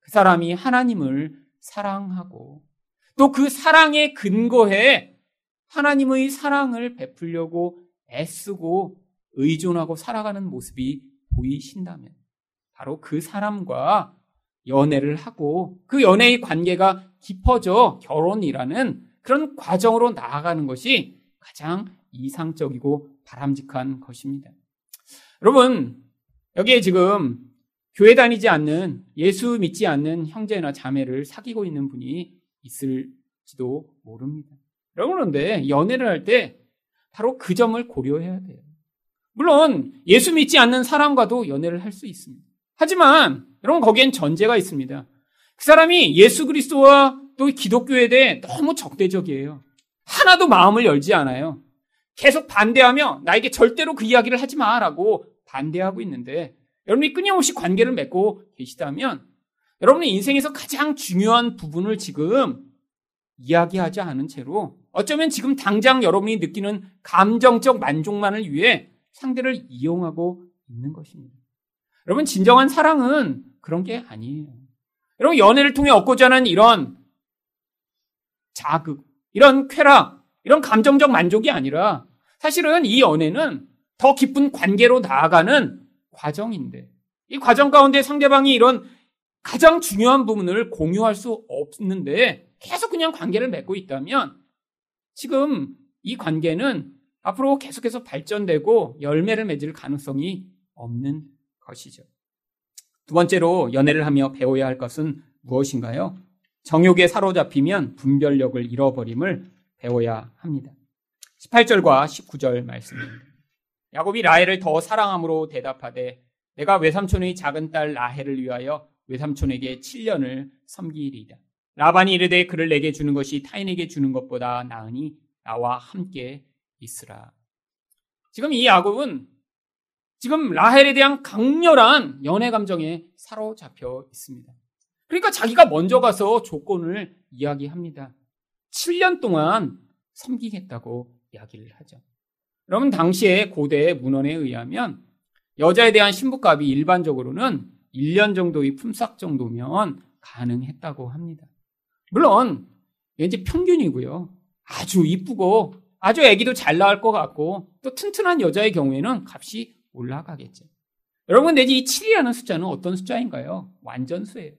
그 사람이 하나님을 사랑하고 또 그 사랑의 근거에 하나님의 사랑을 베풀려고 애쓰고 의존하고 살아가는 모습이 보이신다면 바로 그 사람과 연애를 하고 그 연애의 관계가 깊어져 결혼이라는 그런 과정으로 나아가는 것이 가장 이상적이고 바람직한 것입니다. 여러분, 여기에 지금 교회 다니지 않는 예수 믿지 않는 형제나 자매를 사귀고 있는 분이 있을지도 모릅니다. 여러분 그런데 연애를 할 때 바로 그 점을 고려해야 돼요. 물론 예수 믿지 않는 사람과도 연애를 할 수 있습니다. 하지만 여러분 거기엔 전제가 있습니다. 그 사람이 예수 그리스도와 또 기독교에 대해 너무 적대적이에요. 하나도 마음을 열지 않아요. 계속 반대하며 나에게 절대로 그 이야기를 하지 마라고 반대하고 있는데 여러분이 끊임없이 관계를 맺고 계시다면 여러분의 인생에서 가장 중요한 부분을 지금 이야기하지 않은 채로 어쩌면 지금 당장 여러분이 느끼는 감정적 만족만을 위해 상대를 이용하고 있는 것입니다. 여러분, 진정한 사랑은 그런 게 아니에요. 여러분, 연애를 통해 얻고자 하는 이런 자극, 이런 쾌락, 이런 감정적 만족이 아니라 사실은 이 연애는 더 깊은 관계로 나아가는 과정인데 이 과정 가운데 상대방이 이런 가장 중요한 부분을 공유할 수 없는데 계속 그냥 관계를 맺고 있다면 지금 이 관계는 앞으로 계속해서 발전되고 열매를 맺을 가능성이 없는 것이죠. 두 번째로 연애를 하며 배워야 할 것은 무엇인가요? 정욕에 사로잡히면 분별력을 잃어버림을 배워야 합니다. 18절과 19절 말씀입니다. 야곱이 라헬을 더 사랑함으로 대답하되 내가 외삼촌의 작은 딸 라헬을 위하여 외삼촌에게 7년을 섬기리이다. 라반이 이르되 그를 내게 주는 것이 타인에게 주는 것보다 나으니 나와 함께 있으라. 지금 이 야곱은 지금 라헬에 대한 강렬한 연애 감정에 사로잡혀 있습니다. 그러니까 자기가 먼저 가서 조건을 이야기합니다. 7년 동안 섬기겠다고 이야기를 하죠. 여러분 당시에 고대 문헌에 의하면 여자에 대한 신부값이 일반적으로는 1년 정도의 품삯 정도면 가능했다고 합니다. 물론 이제 평균이고요. 아주 이쁘고 아주 아기도 잘 나올 것 같고 또 튼튼한 여자의 경우에는 값이 올라가겠죠. 여러분 내지 이 7이라는 숫자는 어떤 숫자인가요? 완전수예요.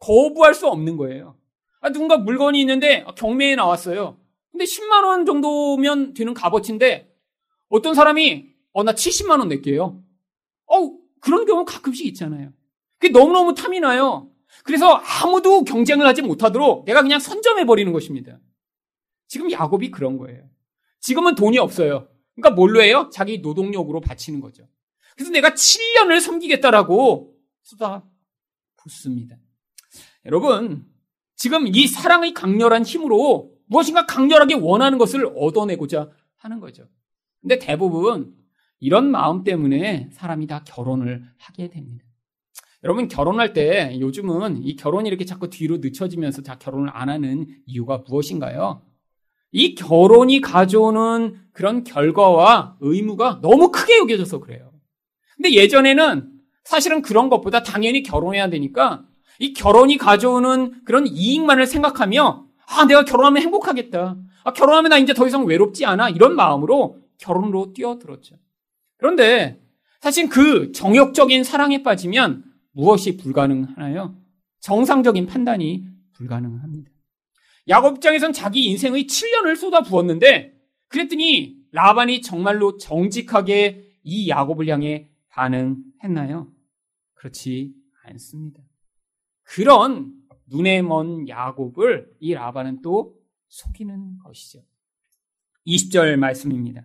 거부할 수 없는 거예요. 아, 누군가 물건이 있는데 경매에 나왔어요. 근데 10만 원 정도면 되는 값어치인데 어떤 사람이 어 나 70만 원 낼게요. 어 그런 경우 가끔씩 있잖아요. 그게 너무너무 탐이 나요. 그래서 아무도 경쟁을 하지 못하도록 내가 그냥 선점해 버리는 것입니다. 지금 야곱이 그런 거예요. 지금은 돈이 없어요. 그러니까 뭘로 해요? 자기 노동력으로 바치는 거죠. 그래서 내가 7년을 섬기겠다라고 쏟아 붓습니다. 여러분, 지금 이 사랑의 강렬한 힘으로 무엇인가 강렬하게 원하는 것을 얻어내고자 하는 거죠. 근데 대부분 이런 마음 때문에 사람이 다 결혼을 하게 됩니다. 여러분 결혼할 때 요즘은 이 결혼이 이렇게 자꾸 뒤로 늦춰지면서 다 결혼을 안 하는 이유가 무엇인가요? 이 결혼이 가져오는 그런 결과와 의무가 너무 크게 여겨져서 그래요. 근데 예전에는 사실은 그런 것보다 당연히 결혼해야 되니까 이 결혼이 가져오는 그런 이익만을 생각하며 아, 내가 결혼하면 행복하겠다. 아, 결혼하면 나 이제 더 이상 외롭지 않아. 이런 마음으로 결혼으로 뛰어들었죠. 그런데 사실 그 정욕적인 사랑에 빠지면 무엇이 불가능하나요? 정상적인 판단이 불가능합니다. 야곱 입장에선 자기 인생의 7년을 쏟아 부었는데 그랬더니 라반이 정말로 정직하게 이 야곱을 향해 반응했나요? 그렇지 않습니다. 그런 눈에 먼 야곱을 이 라반은 또 속이는 것이죠. 20절 말씀입니다.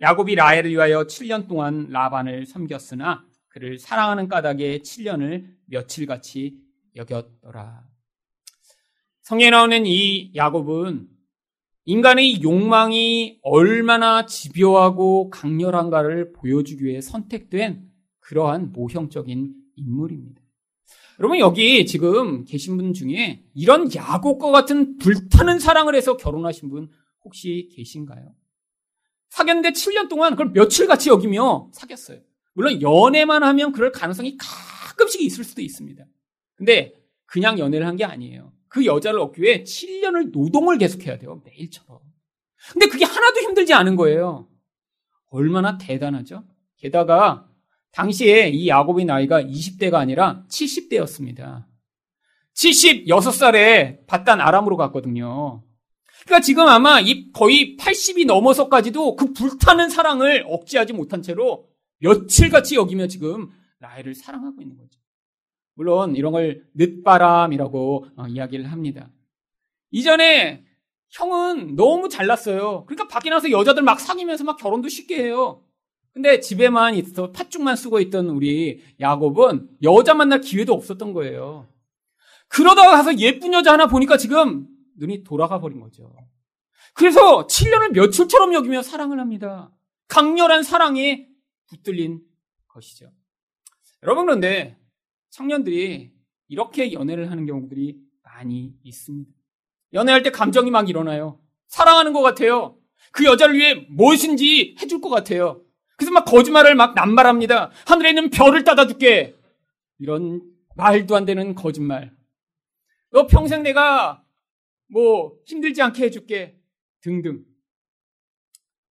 야곱이 라헬을 위하여 7년 동안 라반을 섬겼으나 그를 사랑하는 까닭에 7년을 며칠같이 여겼더라. 성에 나오는 이 야곱은 인간의 욕망이 얼마나 집요하고 강렬한가를 보여주기 위해 선택된 그러한 모형적인 인물입니다. 여러분 여기 지금 계신 분 중에 이런 야곱과 같은 불타는 사랑을 해서 결혼하신 분 혹시 계신가요? 사귀었는데 7년 동안 그걸 며칠 같이 여기며 사귀었어요. 물론 연애만 하면 그럴 가능성이 가끔씩 있을 수도 있습니다. 근데 그냥 연애를 한 게 아니에요. 그 여자를 얻기 위해 7년을 노동을 계속해야 돼요. 매일처럼. 근데 그게 하나도 힘들지 않은 거예요. 얼마나 대단하죠? 게다가 당시에 이 야곱의 나이가 20대가 아니라 70대였습니다. 76살에 바단 아람으로 갔거든요. 그러니까 지금 아마 이 거의 80이 넘어서까지도 그 불타는 사랑을 억제하지 못한 채로 며칠같이 여기며 지금 라헬을 사랑하고 있는 거죠. 물론 이런 걸 늦바람이라고 어, 이야기를 합니다. 이전에 형은 너무 잘났어요. 그러니까 밖에 나서 여자들 막 사귀면서 막 결혼도 쉽게 해요. 근데 집에만 있어 팥죽만 쓰고 있던 우리 야곱은 여자 만날 기회도 없었던 거예요. 그러다가 가서 예쁜 여자 하나 보니까 지금 눈이 돌아가 버린 거죠. 그래서 7년을 며칠처럼 여기며 사랑을 합니다. 강렬한 사랑에 붙들린 것이죠. 여러분 그런데 청년들이 이렇게 연애를 하는 경우들이 많이 있습니다. 연애할 때 감정이 막 일어나요. 사랑하는 것 같아요. 그 여자를 위해 무엇인지 해줄 것 같아요. 그래서 막 거짓말을 막 남발합니다. 하늘에 있는 별을 따다 줄게. 이런 말도 안 되는 거짓말. 너 평생 내가 뭐 힘들지 않게 해줄게. 등등.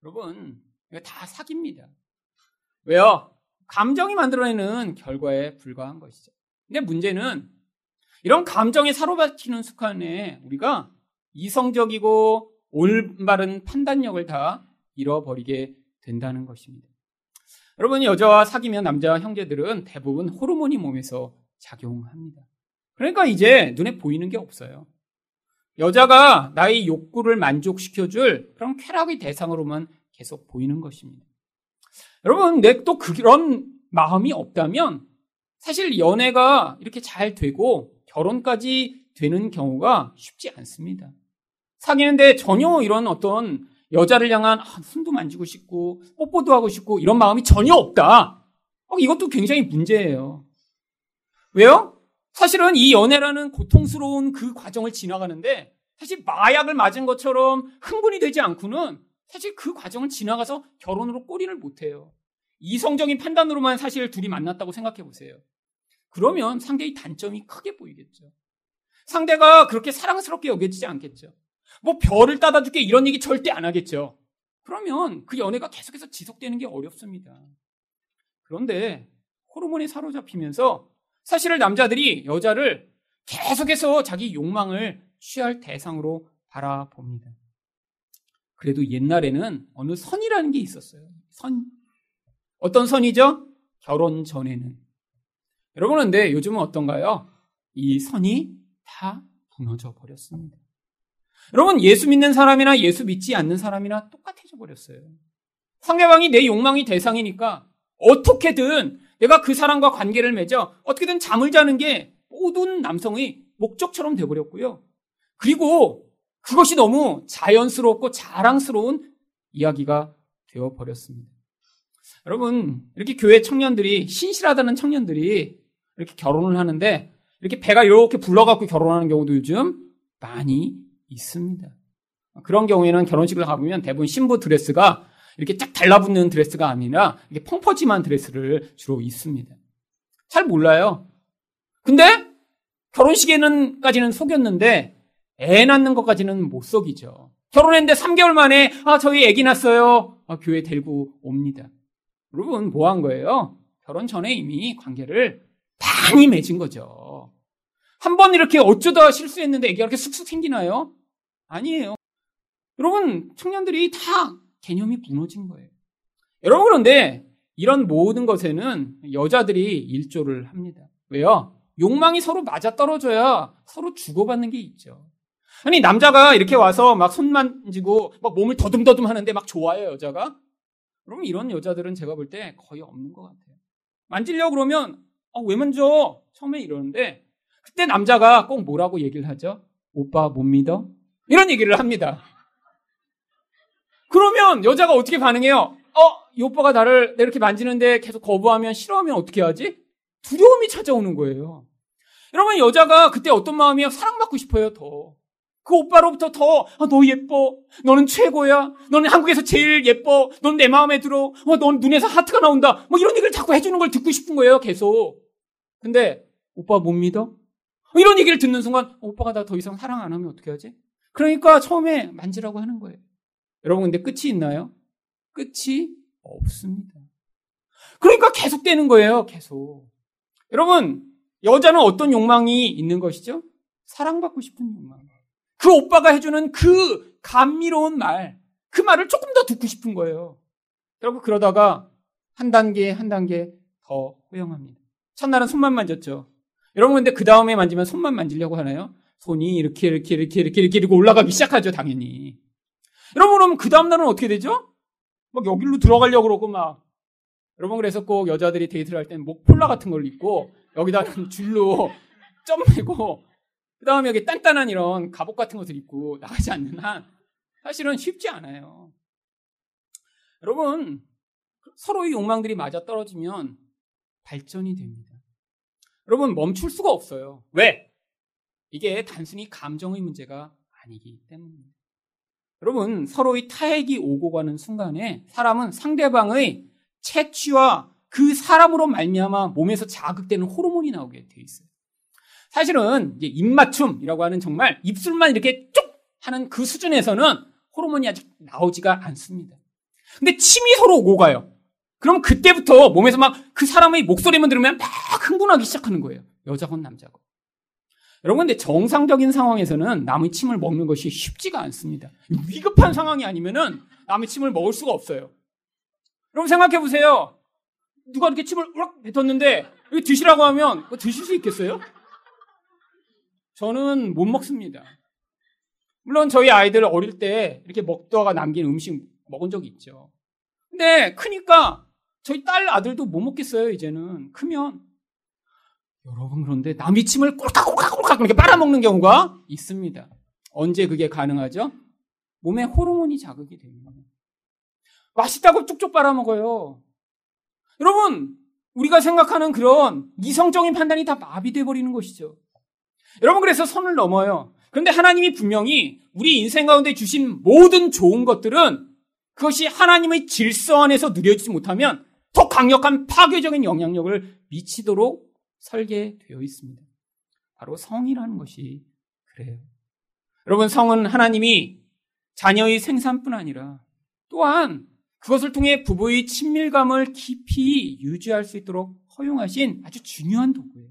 여러분, 이거 다 사기입니다. 왜요? 감정이 만들어내는 결과에 불과한 것이죠. 근데 문제는 이런 감정에 사로잡히는 습관에 우리가 이성적이고 올바른 판단력을 다 잃어버리게 된다는 것입니다. 여러분 여자와 사귀면 남자 형제들은 대부분 호르몬이 몸에서 작용합니다. 그러니까 이제 눈에 보이는 게 없어요. 여자가 나의 욕구를 만족시켜줄 그런 쾌락의 대상으로만 계속 보이는 것입니다. 여러분, 내 또 그런 마음이 없다면 사실 연애가 이렇게 잘 되고 결혼까지 되는 경우가 쉽지 않습니다. 사귀는데 전혀 이런 어떤 여자를 향한 아, 손도 만지고 싶고 뽀뽀도 하고 싶고 이런 마음이 전혀 없다. 어, 이것도 굉장히 문제예요. 왜요? 사실은 이 연애라는 고통스러운 그 과정을 지나가는데 사실 마약을 맞은 것처럼 흥분이 되지 않고는 사실 그 과정을 지나가서 결혼으로 꼬리를 못 해요. 이성적인 판단으로만 사실 둘이 만났다고 생각해 보세요. 그러면 상대의 단점이 크게 보이겠죠. 상대가 그렇게 사랑스럽게 여겨지지 않겠죠. 뭐 별을 따다 줄게 이런 얘기 절대 안 하겠죠. 그러면 그 연애가 계속해서 지속되는 게 어렵습니다. 그런데 호르몬에 사로잡히면서 사실은 남자들이 여자를 계속해서 자기 욕망을 취할 대상으로 바라봅니다. 그래도 옛날에는 어느 선이라는 게 있었어요. 선. 어떤 선이죠? 결혼 전에는. 여러분, 근데 요즘은 어떤가요? 이 선이 다 무너져 버렸습니다. 여러분, 예수 믿는 사람이나 예수 믿지 않는 사람이나 똑같아져 버렸어요. 상대방이 내 욕망이 대상이니까 어떻게든 내가 그 사람과 관계를 맺어 어떻게든 잠을 자는 게 모든 남성의 목적처럼 되어버렸고요. 그리고 그것이 너무 자연스럽고 자랑스러운 이야기가 되어버렸습니다. 여러분, 이렇게 교회 청년들이, 신실하다는 청년들이 이렇게 결혼을 하는데, 이렇게 배가 이렇게 불러갖고 결혼하는 경우도 요즘 많이 있습니다. 그런 경우에는 결혼식을 가보면 대부분 신부 드레스가 이렇게 쫙 달라붙는 드레스가 아니라 이렇게 펑퍼짐한 드레스를 주로 입습니다. 잘 몰라요. 근데 결혼식에는까지는 속였는데 애 낳는 것까지는 못 속이죠. 결혼했는데 3개월 만에 아 저희 애기 낳았어요. 아, 교회 데리고 옵니다. 여러분 뭐 한 거예요? 결혼 전에 이미 관계를 많이 맺은 거죠. 한 번 이렇게 어쩌다 실수했는데 애기가 이렇게 쑥쑥 생기나요? 아니에요. 여러분 청년들이 다 개념이 무너진 거예요. 여러분 그런데 이런 모든 것에는 여자들이 일조를 합니다. 왜요? 욕망이 서로 맞아떨어져야 서로 주고받는 게 있죠. 아니 남자가 이렇게 와서 막 손 만지고 막 몸을 더듬더듬 하는데 막 좋아해요 여자가? 그러면 이런 여자들은 제가 볼 때 거의 없는 것 같아요. 만지려고 그러면 아, 왜 만져? 처음에 이러는데 그때 남자가 꼭 뭐라고 얘기를 하죠? 오빠 못 믿어? 이런 얘기를 합니다. 그러면 여자가 어떻게 반응해요? 어, 이 오빠가 나를 이렇게 만지는데 계속 거부하면 싫어하면 어떻게 하지? 두려움이 찾아오는 거예요. 여러분 여자가 그때 어떤 마음이야? 사랑받고 싶어요 더. 그 오빠로부터 더, 아, 너 예뻐. 너는 최고야. 너는 한국에서 제일 예뻐. 넌 내 마음에 들어. 어, 넌 눈에서 하트가 나온다. 뭐 이런 얘기를 자꾸 해주는 걸 듣고 싶은 거예요, 계속. 근데, 오빠 못 믿어? 이런 얘기를 듣는 순간, 어, 오빠가 나 더 이상 사랑 안 하면 어떻게 하지? 그러니까 처음에 만지라고 하는 거예요. 여러분, 근데 끝이 있나요? 끝이 없습니다. 그러니까 계속되는 거예요, 계속. 여러분, 여자는 어떤 욕망이 있는 것이죠? 사랑받고 싶은 욕망. 그 오빠가 해주는 그 감미로운 말, 그 말을 조금 더 듣고 싶은 거예요. 결국 그러다가 한 단계 한 단계 더 허용합니다. 첫날은 손만 만졌죠. 여러분 근데 그 다음에 만지면 손만 만지려고 하나요? 손이 이렇게 이렇게 이렇게 이렇게 이렇게, 이렇게 올라가기 시작하죠 당연히. 여러분 그럼 그 다음 날은 어떻게 되죠? 막 여기로 들어가려고 그러고 막 여러분 그래서 꼭 여자들이 데이트를 할 때는 목 폴라 같은 걸 입고 여기다 줄로 점 매고 그 다음에 여기 단단한 이런 갑옷 같은 것을 입고 나가지 않는 한 사실은 쉽지 않아요. 여러분, 서로의 욕망들이 맞아 떨어지면 발전이 됩니다. 여러분, 멈출 수가 없어요. 왜? 이게 단순히 감정의 문제가 아니기 때문입니다. 여러분, 서로의 타액이 오고 가는 순간에 사람은 상대방의 채취와 그 사람으로 말미암아 몸에서 자극되는 호르몬이 나오게 돼 있어요. 사실은 이제 입맞춤이라고 하는 정말 입술만 이렇게 쭉 하는 그 수준에서는 호르몬이 아직 나오지가 않습니다. 근데 침이 서로 오고 가요. 그럼 그때부터 몸에서 막 그 사람의 목소리만 들으면 막 흥분하기 시작하는 거예요. 여자건 남자건. 여러분, 근데 정상적인 상황에서는 남의 침을 먹는 것이 쉽지가 않습니다. 위급한 상황이 아니면은 남의 침을 먹을 수가 없어요. 여러분 생각해 보세요. 누가 이렇게 침을 우락 뱉었는데 드시라고 하면 드실 수 있겠어요? 저는 못 먹습니다. 물론 저희 아이들 어릴 때 이렇게 먹다가 남긴 음식 먹은 적이 있죠. 근데 크니까 저희 딸 아들도 못 먹겠어요, 이제는. 크면. 여러분, 그런데 남이 침을 꼴깍꼴깍꼴깍 이렇게 빨아먹는 경우가 있습니다. 언제 그게 가능하죠? 몸에 호르몬이 자극이 됩니다. 맛있다고 쭉쭉 빨아먹어요. 여러분, 우리가 생각하는 그런 이성적인 판단이 다 마비돼 버리는 것이죠. 여러분 그래서 선을 넘어요. 그런데 하나님이 분명히 우리 인생 가운데 주신 모든 좋은 것들은 그것이 하나님의 질서 안에서 누려지지 못하면 더 강력한 파괴적인 영향력을 미치도록 설계되어 있습니다. 바로 성이라는 것이 그래요. 여러분, 성은 하나님이 자녀의 생산뿐 아니라 또한 그것을 통해 부부의 친밀감을 깊이 유지할 수 있도록 허용하신 아주 중요한 도구예요.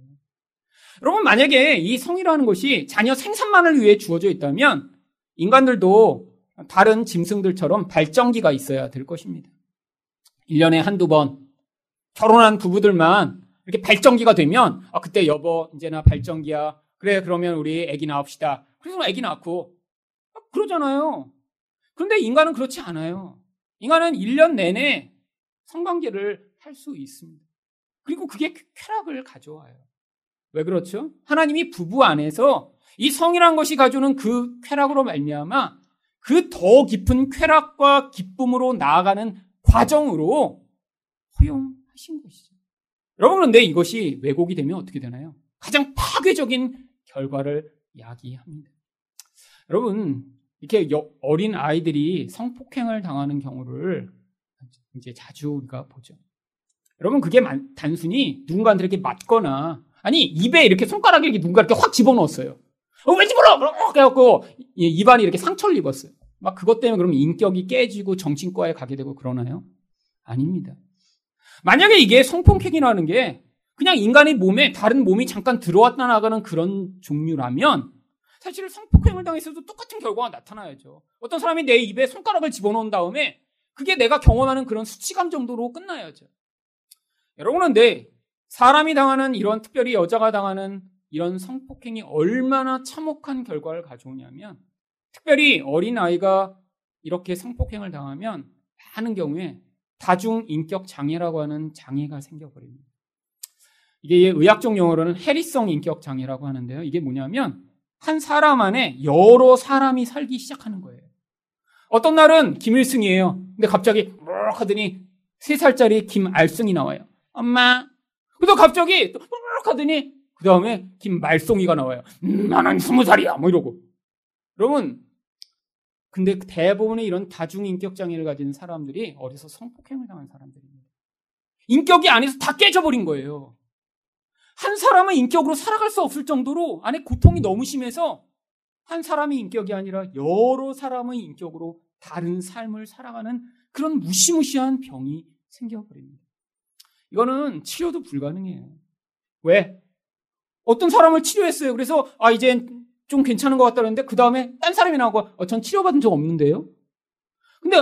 여러분, 만약에 이 성이라는 것이 자녀 생산만을 위해 주어져 있다면 인간들도 다른 짐승들처럼 발정기가 있어야 될 것입니다. 1년에 한두 번 결혼한 부부들만 이렇게 발정기가 되면 아, 그때 여보 이제 나 발정기야. 그래 그러면 우리 아기 낳읍시다. 그래서 아기 낳고 아, 그러잖아요. 그런데 인간은 그렇지 않아요. 인간은 1년 내내 성관계를 할 수 있습니다. 그리고 그게 쾌락을 가져와요. 왜 그렇죠? 하나님이 부부 안에서 이 성이란 것이 가져오는 그 쾌락으로 말미암아 그 더 깊은 쾌락과 기쁨으로 나아가는 과정으로 허용하신 것이죠. 여러분 그런데 이것이 왜곡이 되면 어떻게 되나요? 가장 파괴적인 결과를 야기합니다. 여러분 이렇게 어린 아이들이 성폭행을 당하는 경우를 이제 자주 우리가 보죠. 여러분 그게 단순히 누군가한테 이렇게 맞거나 아니 입에 이렇게 손가락을 이렇게 누군가 이렇게 확 집어넣었어요. 어, 왜 집어넣어? 그래갖고 입안이 이렇게 상처를 입었어요. 막 그것 때문에 그러면 인격이 깨지고 정신과에 가게 되고 그러나요? 아닙니다. 만약에 이게 성폭행이라는 게 그냥 인간의 몸에 다른 몸이 잠깐 들어왔다 나가는 그런 종류라면 사실 성폭행을 당했어도 똑같은 결과가 나타나야죠. 어떤 사람이 내 입에 손가락을 집어넣은 다음에 그게 내가 경험하는 그런 수치감 정도로 끝나야죠. 여러분은 데 사람이 당하는 이런 특별히 여자가 당하는 이런 성폭행이 얼마나 참혹한 결과를 가져오냐면 특별히 어린 아이가 이렇게 성폭행을 당하면 많은 경우에 다중 인격 장애라고 하는 장애가 생겨버립니다. 이게 의학적 용어로는 해리성 인격 장애라고 하는데요. 이게 뭐냐면 한 사람 안에 여러 사람이 살기 시작하는 거예요. 어떤 날은 김일승이에요. 근데 갑자기 뭐 하더니 세 살짜리 김알승이 나와요. 엄마, 그래서 갑자기 또 하더니 그 다음에 김말송이가 나와요. 음, 나는 스무 살이야. 뭐 이러고. 여러분, 근데 대부분의 이런 다중인격 장애를 가진 사람들이 어려서 성폭행을 당한 사람들입니다. 인격이 안에서 다 깨져버린 거예요. 한 사람은 인격으로 살아갈 수 없을 정도로 안에 고통이 너무 심해서 한 사람의 인격이 아니라 여러 사람의 인격으로 다른 삶을 살아가는 그런 무시무시한 병이 생겨버립니다. 이거는 치료도 불가능해요. 왜? 어떤 사람을 치료했어요. 그래서 아 이제 좀 괜찮은 것 같다는데 그 다음에 딴 사람이 나오고 어, 전 치료받은 적 없는데요. 근데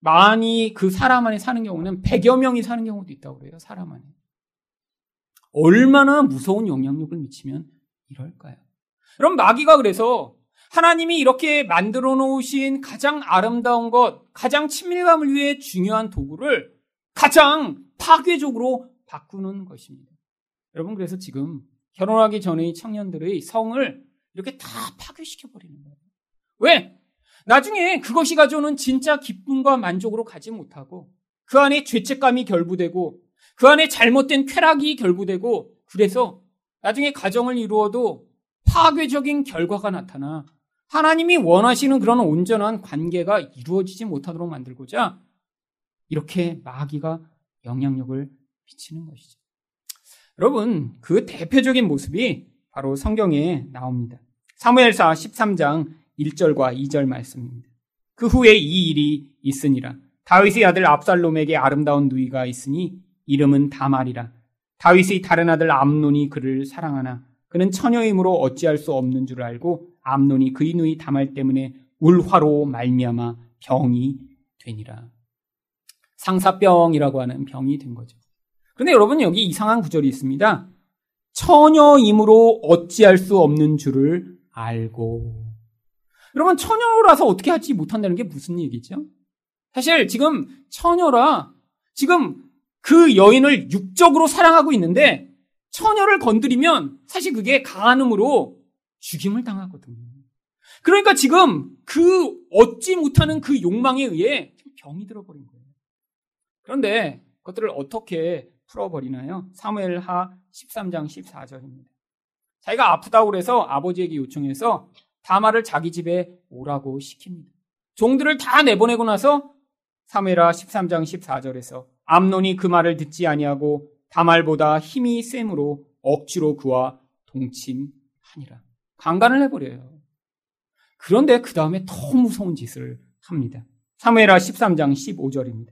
많이 그 사람 안에 사는 경우는 100여 명이 사는 경우도 있다고 그래요. 사람 안에. 얼마나 무서운 영향력을 미치면 이럴까요? 그럼 마귀가 그래서 하나님이 이렇게 만들어 놓으신 가장 아름다운 것, 가장 친밀감을 위해 중요한 도구를 가장 파괴적으로 바꾸는 것입니다. 여러분, 그래서 지금 결혼하기 전의 청년들의 성을 이렇게 다 파괴시켜버리는 거예요. 왜? 나중에 그것이 가져오는 진짜 기쁨과 만족으로 가지 못하고 그 안에 죄책감이 결부되고 그 안에 잘못된 쾌락이 결부되고 그래서 나중에 가정을 이루어도 파괴적인 결과가 나타나 하나님이 원하시는 그런 온전한 관계가 이루어지지 못하도록 만들고자 이렇게 마귀가 영향력을 미치는 것이죠. 여러분, 그 대표적인 모습이 바로 성경에 나옵니다. 사무엘사 13장 1절과 2절 말씀입니다. 그 후에 이 일이 있으니라. 다윗의 아들 압살롬에게 아름다운 누이가 있으니 이름은 다말이라. 다윗의 다른 아들 암논이 그를 사랑하나 그는 처녀이므로 어찌할 수 없는 줄 알고 암논이 그의 누이 다말 때문에 울화로 말미암아 병이 되니라. 상사병이라고 하는 병이 된 거죠. 그런데 여러분 여기 이상한 구절이 있습니다. 처녀이므로 어찌할 수 없는 줄을 알고. 여러분 처녀라서 어떻게 하지 못한다는 게 무슨 얘기죠? 사실 지금 처녀라 지금 그 여인을 육적으로 사랑하고 있는데 처녀를 건드리면 사실 그게 가한음으로 죽임을 당하거든요. 그러니까 지금 그 얻지 못하는 그 욕망에 의해 병이 들어버린 거예요. 그런데 그것들을 어떻게 풀어버리나요? 사무엘하 13장 14절입니다. 자기가 아프다고 그래서 아버지에게 요청해서 다말을 자기 집에 오라고 시킵니다. 종들을 다 내보내고 나서 사무엘하 13장 14절에서 암논이 그 말을 듣지 아니하고 다말보다 힘이 셈으로 억지로 그와 동침하니라. 강간을 해버려요. 그런데 그 다음에 더 무서운 짓을 합니다. 사무엘하 13장 15절입니다.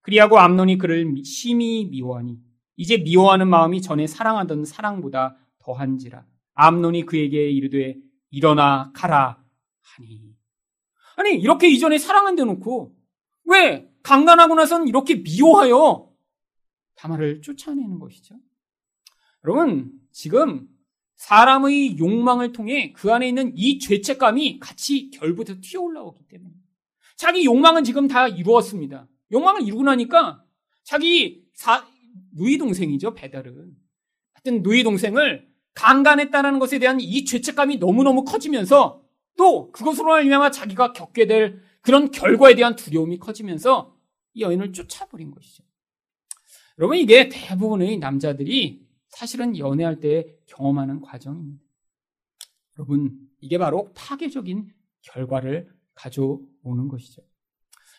그리하고 암논이 그를 심히 미워하니 이제 미워하는 마음이 전에 사랑하던 사랑보다 더한지라. 암논이 그에게 이르되 일어나 가라 하니. 아니 이렇게 이전에 사랑한 데 놓고 왜 강간하고 나선 이렇게 미워하여 다말을 쫓아내는 것이죠. 여러분 지금 사람의 욕망을 통해 그 안에 있는 이 죄책감이 같이 결부돼서 튀어올라오기 때문에 자기 욕망은 지금 다 이루었습니다. 욕망을 이루고 나니까 자기 사, 누이 동생이죠 배달은 하여튼 누이 동생을 강간했다는 것에 대한 이 죄책감이 너무너무 커지면서 또 그것으로 말미암아 자기가 겪게 될 그런 결과에 대한 두려움이 커지면서 이 여인을 쫓아버린 것이죠. 여러분 이게 대부분의 남자들이 사실은 연애할 때 경험하는 과정입니다. 여러분 이게 바로 파괴적인 결과를 가져오는 것이죠.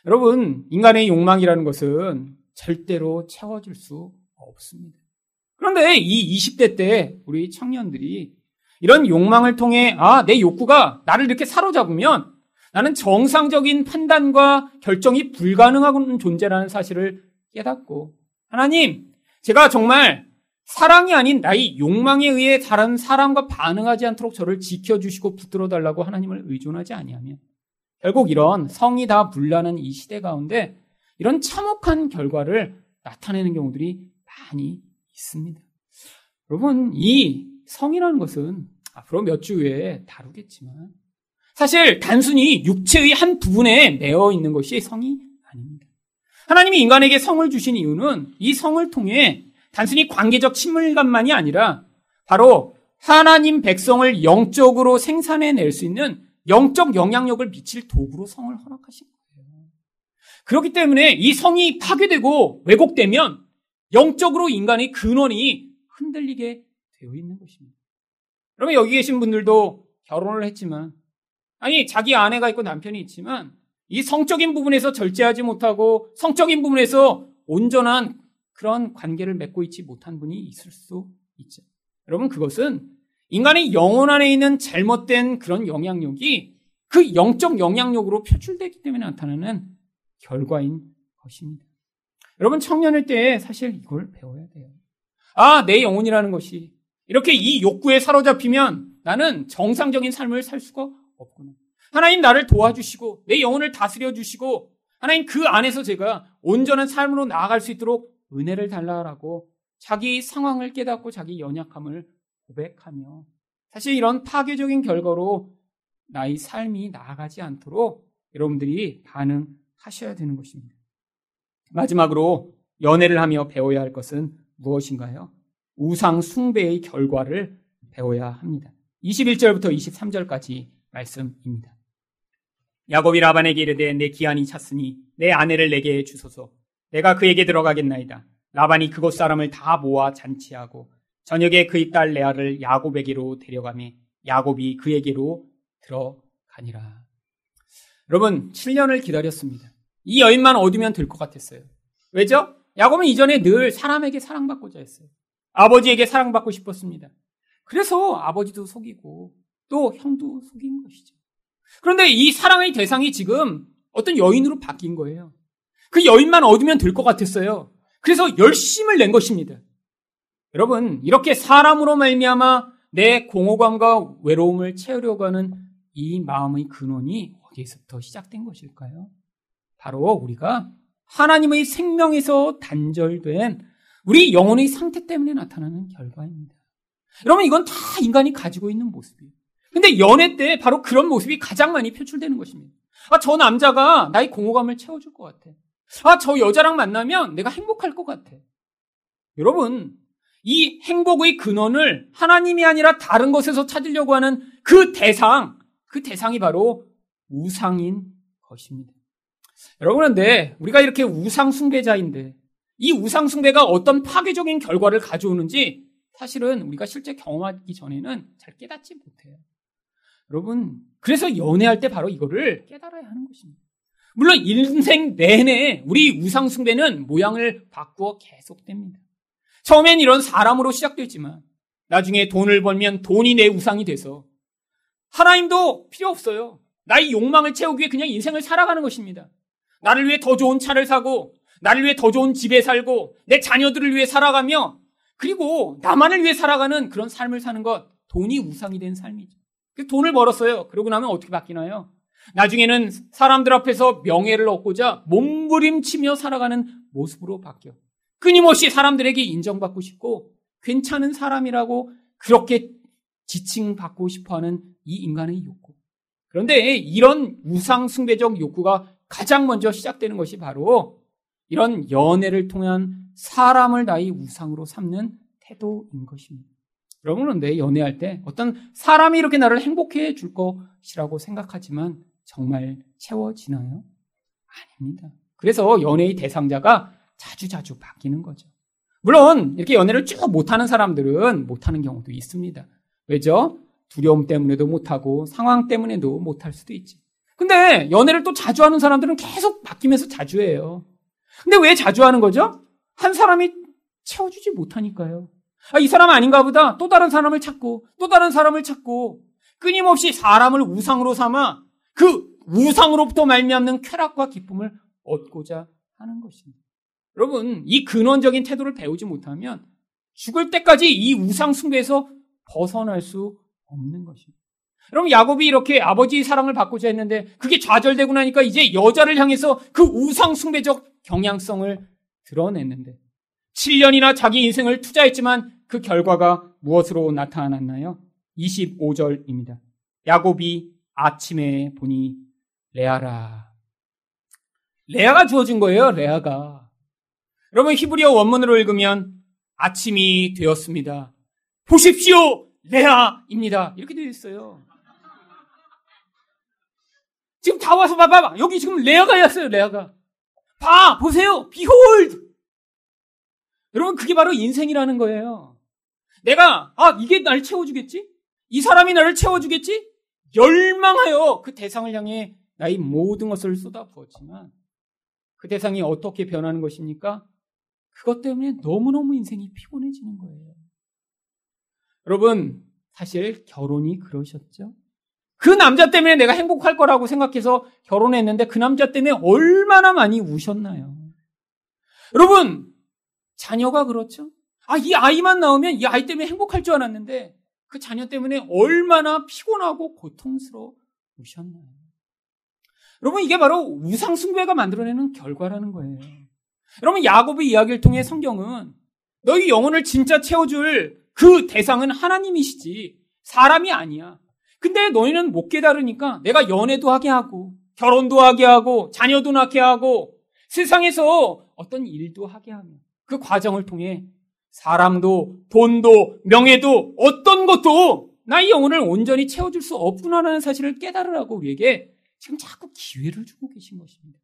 여러분 인간의 욕망이라는 것은 절대로 채워질 수 없습니다. 그런데 이 20대 때 우리 청년들이 이런 욕망을 통해 아, 내 욕구가 나를 이렇게 사로잡으면 나는 정상적인 판단과 결정이 불가능한 존재라는 사실을 깨닫고 하나님, 제가 정말 사랑이 아닌 나의 욕망에 의해 다른 사람과 반응하지 않도록 저를 지켜주시고 붙들어 달라고 하나님을 의존하지 아니하면 결국 이런 성이 다 불나는 이 시대 가운데 이런 참혹한 결과를 나타내는 경우들이 많이 있습니다. 여러분, 이 성이라는 것은 앞으로 몇 주 후에 다루겠지만 사실 단순히 육체의 한 부분에 매어 있는 것이 성이 아닙니다. 하나님이 인간에게 성을 주신 이유는 이 성을 통해 단순히 관계적 친밀감만이 아니라 바로 하나님 백성을 영적으로 생산해 낼 수 있는 영적 영향력을 미칠 도구로 성을 허락하신 거예요. 그렇기 때문에 이 성이 파괴되고 왜곡되면 영적으로 인간의 근원이 흔들리게 되어 있는 것입니다. 그러면 여기 계신 분들도 결혼을 했지만, 아니, 자기 아내가 있고 남편이 있지만, 이 성적인 부분에서 절제하지 못하고 성적인 부분에서 온전한 그런 관계를 맺고 있지 못한 분이 있을 수 있죠. 여러분, 그것은 인간의 영혼 안에 있는 잘못된 그런 영향력이 그 영적 영향력으로 표출되기 때문에 나타나는 결과인 것입니다. 여러분, 청년일 때 사실 이걸 배워야 돼요. 아, 내 영혼이라는 것이 이렇게 이 욕구에 사로잡히면 나는 정상적인 삶을 살 수가 없구나. 하나님 나를 도와주시고 내 영혼을 다스려 주시고 하나님 그 안에서 제가 온전한 삶으로 나아갈 수 있도록 은혜를 달라라고 자기 상황을 깨닫고 자기 연약함을 고백하며 사실 이런 파괴적인 결과로 나의 삶이 나아가지 않도록 여러분들이 반응하셔야 되는 것입니다. 마지막으로 연애를 하며 배워야 할 것은 무엇인가요? 우상 숭배의 결과를 배워야 합니다. 21절부터 23절까지 말씀입니다. 야곱이 라반에게 이르되 내 기한이 찼으니 내 아내를 내게 주소서 내가 그에게 들어가겠나이다. 라반이 그곳 사람을 다 모아 잔치하고 저녁에 그의 딸 레아를 야곱에게로 데려가며 야곱이 그에게로 들어가니라. 여러분 7년을 기다렸습니다. 이 여인만 얻으면 될 것 같았어요. 왜죠? 야곱은 이전에 늘 사람에게 사랑받고자 했어요. 아버지에게 사랑받고 싶었습니다. 그래서 아버지도 속이고 또 형도 속인 것이죠. 그런데 이 사랑의 대상이 지금 어떤 여인으로 바뀐 거예요. 그 여인만 얻으면 될 것 같았어요. 그래서 열심을 낸 것입니다. 여러분, 이렇게 사람으로 말미암아 내 공허감과 외로움을 채우려고 하는 이 마음의 근원이 어디에서부터 시작된 것일까요? 바로 우리가 하나님의 생명에서 단절된 우리 영혼의 상태 때문에 나타나는 결과입니다. 여러분, 이건 다 인간이 가지고 있는 모습이에요. 근데 연애 때 바로 그런 모습이 가장 많이 표출되는 것입니다. 아, 저 남자가 나의 공허감을 채워줄 것 같아. 아, 저 여자랑 만나면 내가 행복할 것 같아. 여러분, 이 행복의 근원을 하나님이 아니라 다른 것에서 찾으려고 하는 그 대상, 그 대상이 바로 우상인 것입니다. 여러분, 근데 우리가 이렇게 우상숭배자인데 이 우상숭배가 어떤 파괴적인 결과를 가져오는지 사실은 우리가 실제 경험하기 전에는 잘 깨닫지 못해요. 여러분, 그래서 연애할 때 바로 이거를 깨달아야 하는 것입니다. 물론 인생 내내 우리 우상숭배는 모양을 바꾸어 계속됩니다. 처음엔 이런 사람으로 시작되지만 나중에 돈을 벌면 돈이 내 우상이 돼서 하나님도 필요 없어요. 나의 욕망을 채우기 위해 그냥 인생을 살아가는 것입니다. 나를 위해 더 좋은 차를 사고 나를 위해 더 좋은 집에 살고 내 자녀들을 위해 살아가며 그리고 나만을 위해 살아가는 그런 삶을 사는 것 돈이 우상이 된 삶이죠. 그 돈을 벌었어요. 그러고 나면 어떻게 바뀌나요? 나중에는 사람들 앞에서 명예를 얻고자 몸부림치며 살아가는 모습으로 바뀌어. 끊임없이 사람들에게 인정받고 싶고 괜찮은 사람이라고 그렇게 지칭받고 싶어 하는 이 인간의 욕구. 그런데 이런 우상숭배적 욕구가 가장 먼저 시작되는 것이 바로 이런 연애를 통한 사람을 나의 우상으로 삼는 태도인 것입니다. 여러분은 내 연애할 때 어떤 사람이 이렇게 나를 행복해 줄 것이라고 생각하지만 정말 채워지나요? 아닙니다. 그래서 연애의 대상자가 자주자주 바뀌는 거죠. 물론 이렇게 연애를 쭉 못하는 사람들은 못하는 경우도 있습니다. 왜죠? 두려움 때문에도 못하고 상황 때문에도 못할 수도 있지. 근데 연애를 또 자주 하는 사람들은 계속 바뀌면서 자주 해요. 근데 왜 자주 하는 거죠? 한 사람이 채워주지 못하니까요. 아, 이 사람 아닌가 보다. 또 다른 사람을 찾고, 또 다른 사람을 찾고, 끊임없이 사람을 우상으로 삼아 그 우상으로부터 말미암는 쾌락과 기쁨을 얻고자 하는 것입니다. 여러분, 이 근원적인 태도를 배우지 못하면 죽을 때까지 이 우상 숭배에서 벗어날 수 없는 것입니다. 여러분, 야곱이 이렇게 아버지의 사랑을 받고자 했는데 그게 좌절되고 나니까 이제 여자를 향해서 그 우상 숭배적 경향성을 드러냈는데 7년이나 자기 인생을 투자했지만 그 결과가 무엇으로 나타났나요? 25절입니다. 야곱이 아침에 보니 레아라. 레아가 주어진 거예요, 레아가. 여러분, 히브리어 원문으로 읽으면 아침이 되었습니다. 보십시오! 레아입니다. 이렇게 되어 있어요. 지금 다 와서 봐봐. 여기 지금 레아가 였어요, 레아가. 봐! 보세요! Behold! 여러분, 그게 바로 인생이라는 거예요. 내가, 아, 이게 날 채워주겠지? 이 사람이 나를 채워주겠지? 열망하여 그 대상을 향해 나의 모든 것을 쏟아부었지만 그 대상이 어떻게 변하는 것입니까? 그것 때문에 너무너무 인생이 피곤해지는 거예요. 여러분, 사실 결혼이 그러셨죠? 그 남자 때문에 내가 행복할 거라고 생각해서 결혼했는데 그 남자 때문에 얼마나 많이 우셨나요? 여러분, 자녀가 그렇죠? 아, 이 아이만 나오면 이 아이 때문에 행복할 줄 알았는데 그 자녀 때문에 얼마나 피곤하고 고통스러워 우셨나요? 여러분, 이게 바로 우상숭배가 만들어내는 결과라는 거예요. 여러분, 야곱의 이야기를 통해 성경은 너희 영혼을 진짜 채워줄 그 대상은 하나님이시지 사람이 아니야. 근데 너희는 못 깨달으니까 내가 연애도 하게 하고 결혼도 하게 하고 자녀도 낳게 하고 세상에서 어떤 일도 하게 하며 그 과정을 통해 사람도 돈도 명예도 어떤 것도 나의 영혼을 온전히 채워줄 수 없구나라는 사실을 깨달으라고 우리에게 지금 자꾸 기회를 주고 계신 것입니다.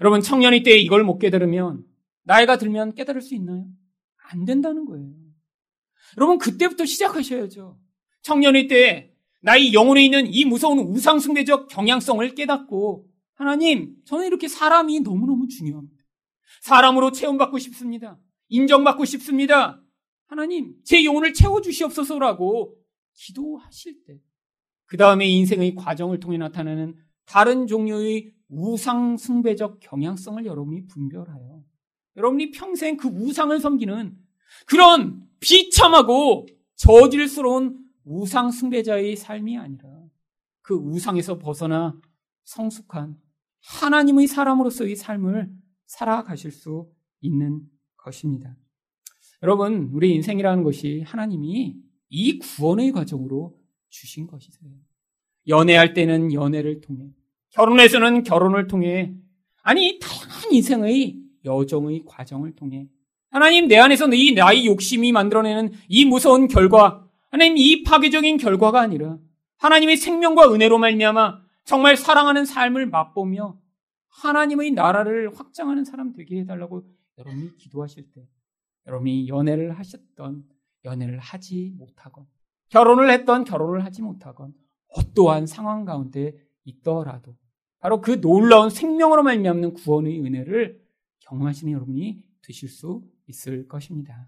여러분 청년이 때 이걸 못 깨달으면 나이가 들면 깨달을 수 있나요? 안 된다는 거예요. 여러분 그때부터 시작하셔야죠. 청년의 때 나의 영혼에 있는 이 무서운 우상숭배적 경향성을 깨닫고 하나님 저는 이렇게 사람이 너무너무 중요합니다. 사람으로 체험받고 싶습니다. 인정받고 싶습니다. 하나님 제 영혼을 채워주시옵소서라고 기도하실 때 그 다음에 인생의 과정을 통해 나타나는 다른 종류의 우상숭배적 경향성을 여러분이 분별하여 여러분이 평생 그 우상을 섬기는 그런 비참하고 저질스러운 우상 숭배자의 삶이 아니라 그 우상에서 벗어나 성숙한 하나님의 사람으로서의 삶을 살아가실 수 있는 것입니다. 여러분, 우리 인생이라는 것이 하나님이 이 구원의 과정으로 주신 것이세요. 연애할 때는 연애를 통해, 결혼해서는 결혼을 통해, 아니, 다양한 인생의 여정의 과정을 통해, 하나님 내 안에서 이 나의 욕심이 만들어내는 이 무서운 결과, 하나님 이 파괴적인 결과가 아니라 하나님의 생명과 은혜로 말미암아 정말 사랑하는 삶을 맛보며 하나님의 나라를 확장하는 사람 되게 해달라고 여러분이 기도하실 때 여러분이 연애를 하셨던 연애를 하지 못하건 결혼을 했던 결혼을 하지 못하건 어떠한 상황 가운데 있더라도 바로 그 놀라운 생명으로 말미암는 구원의 은혜를 경험하시는 여러분이 되실 수 있을 것입니다.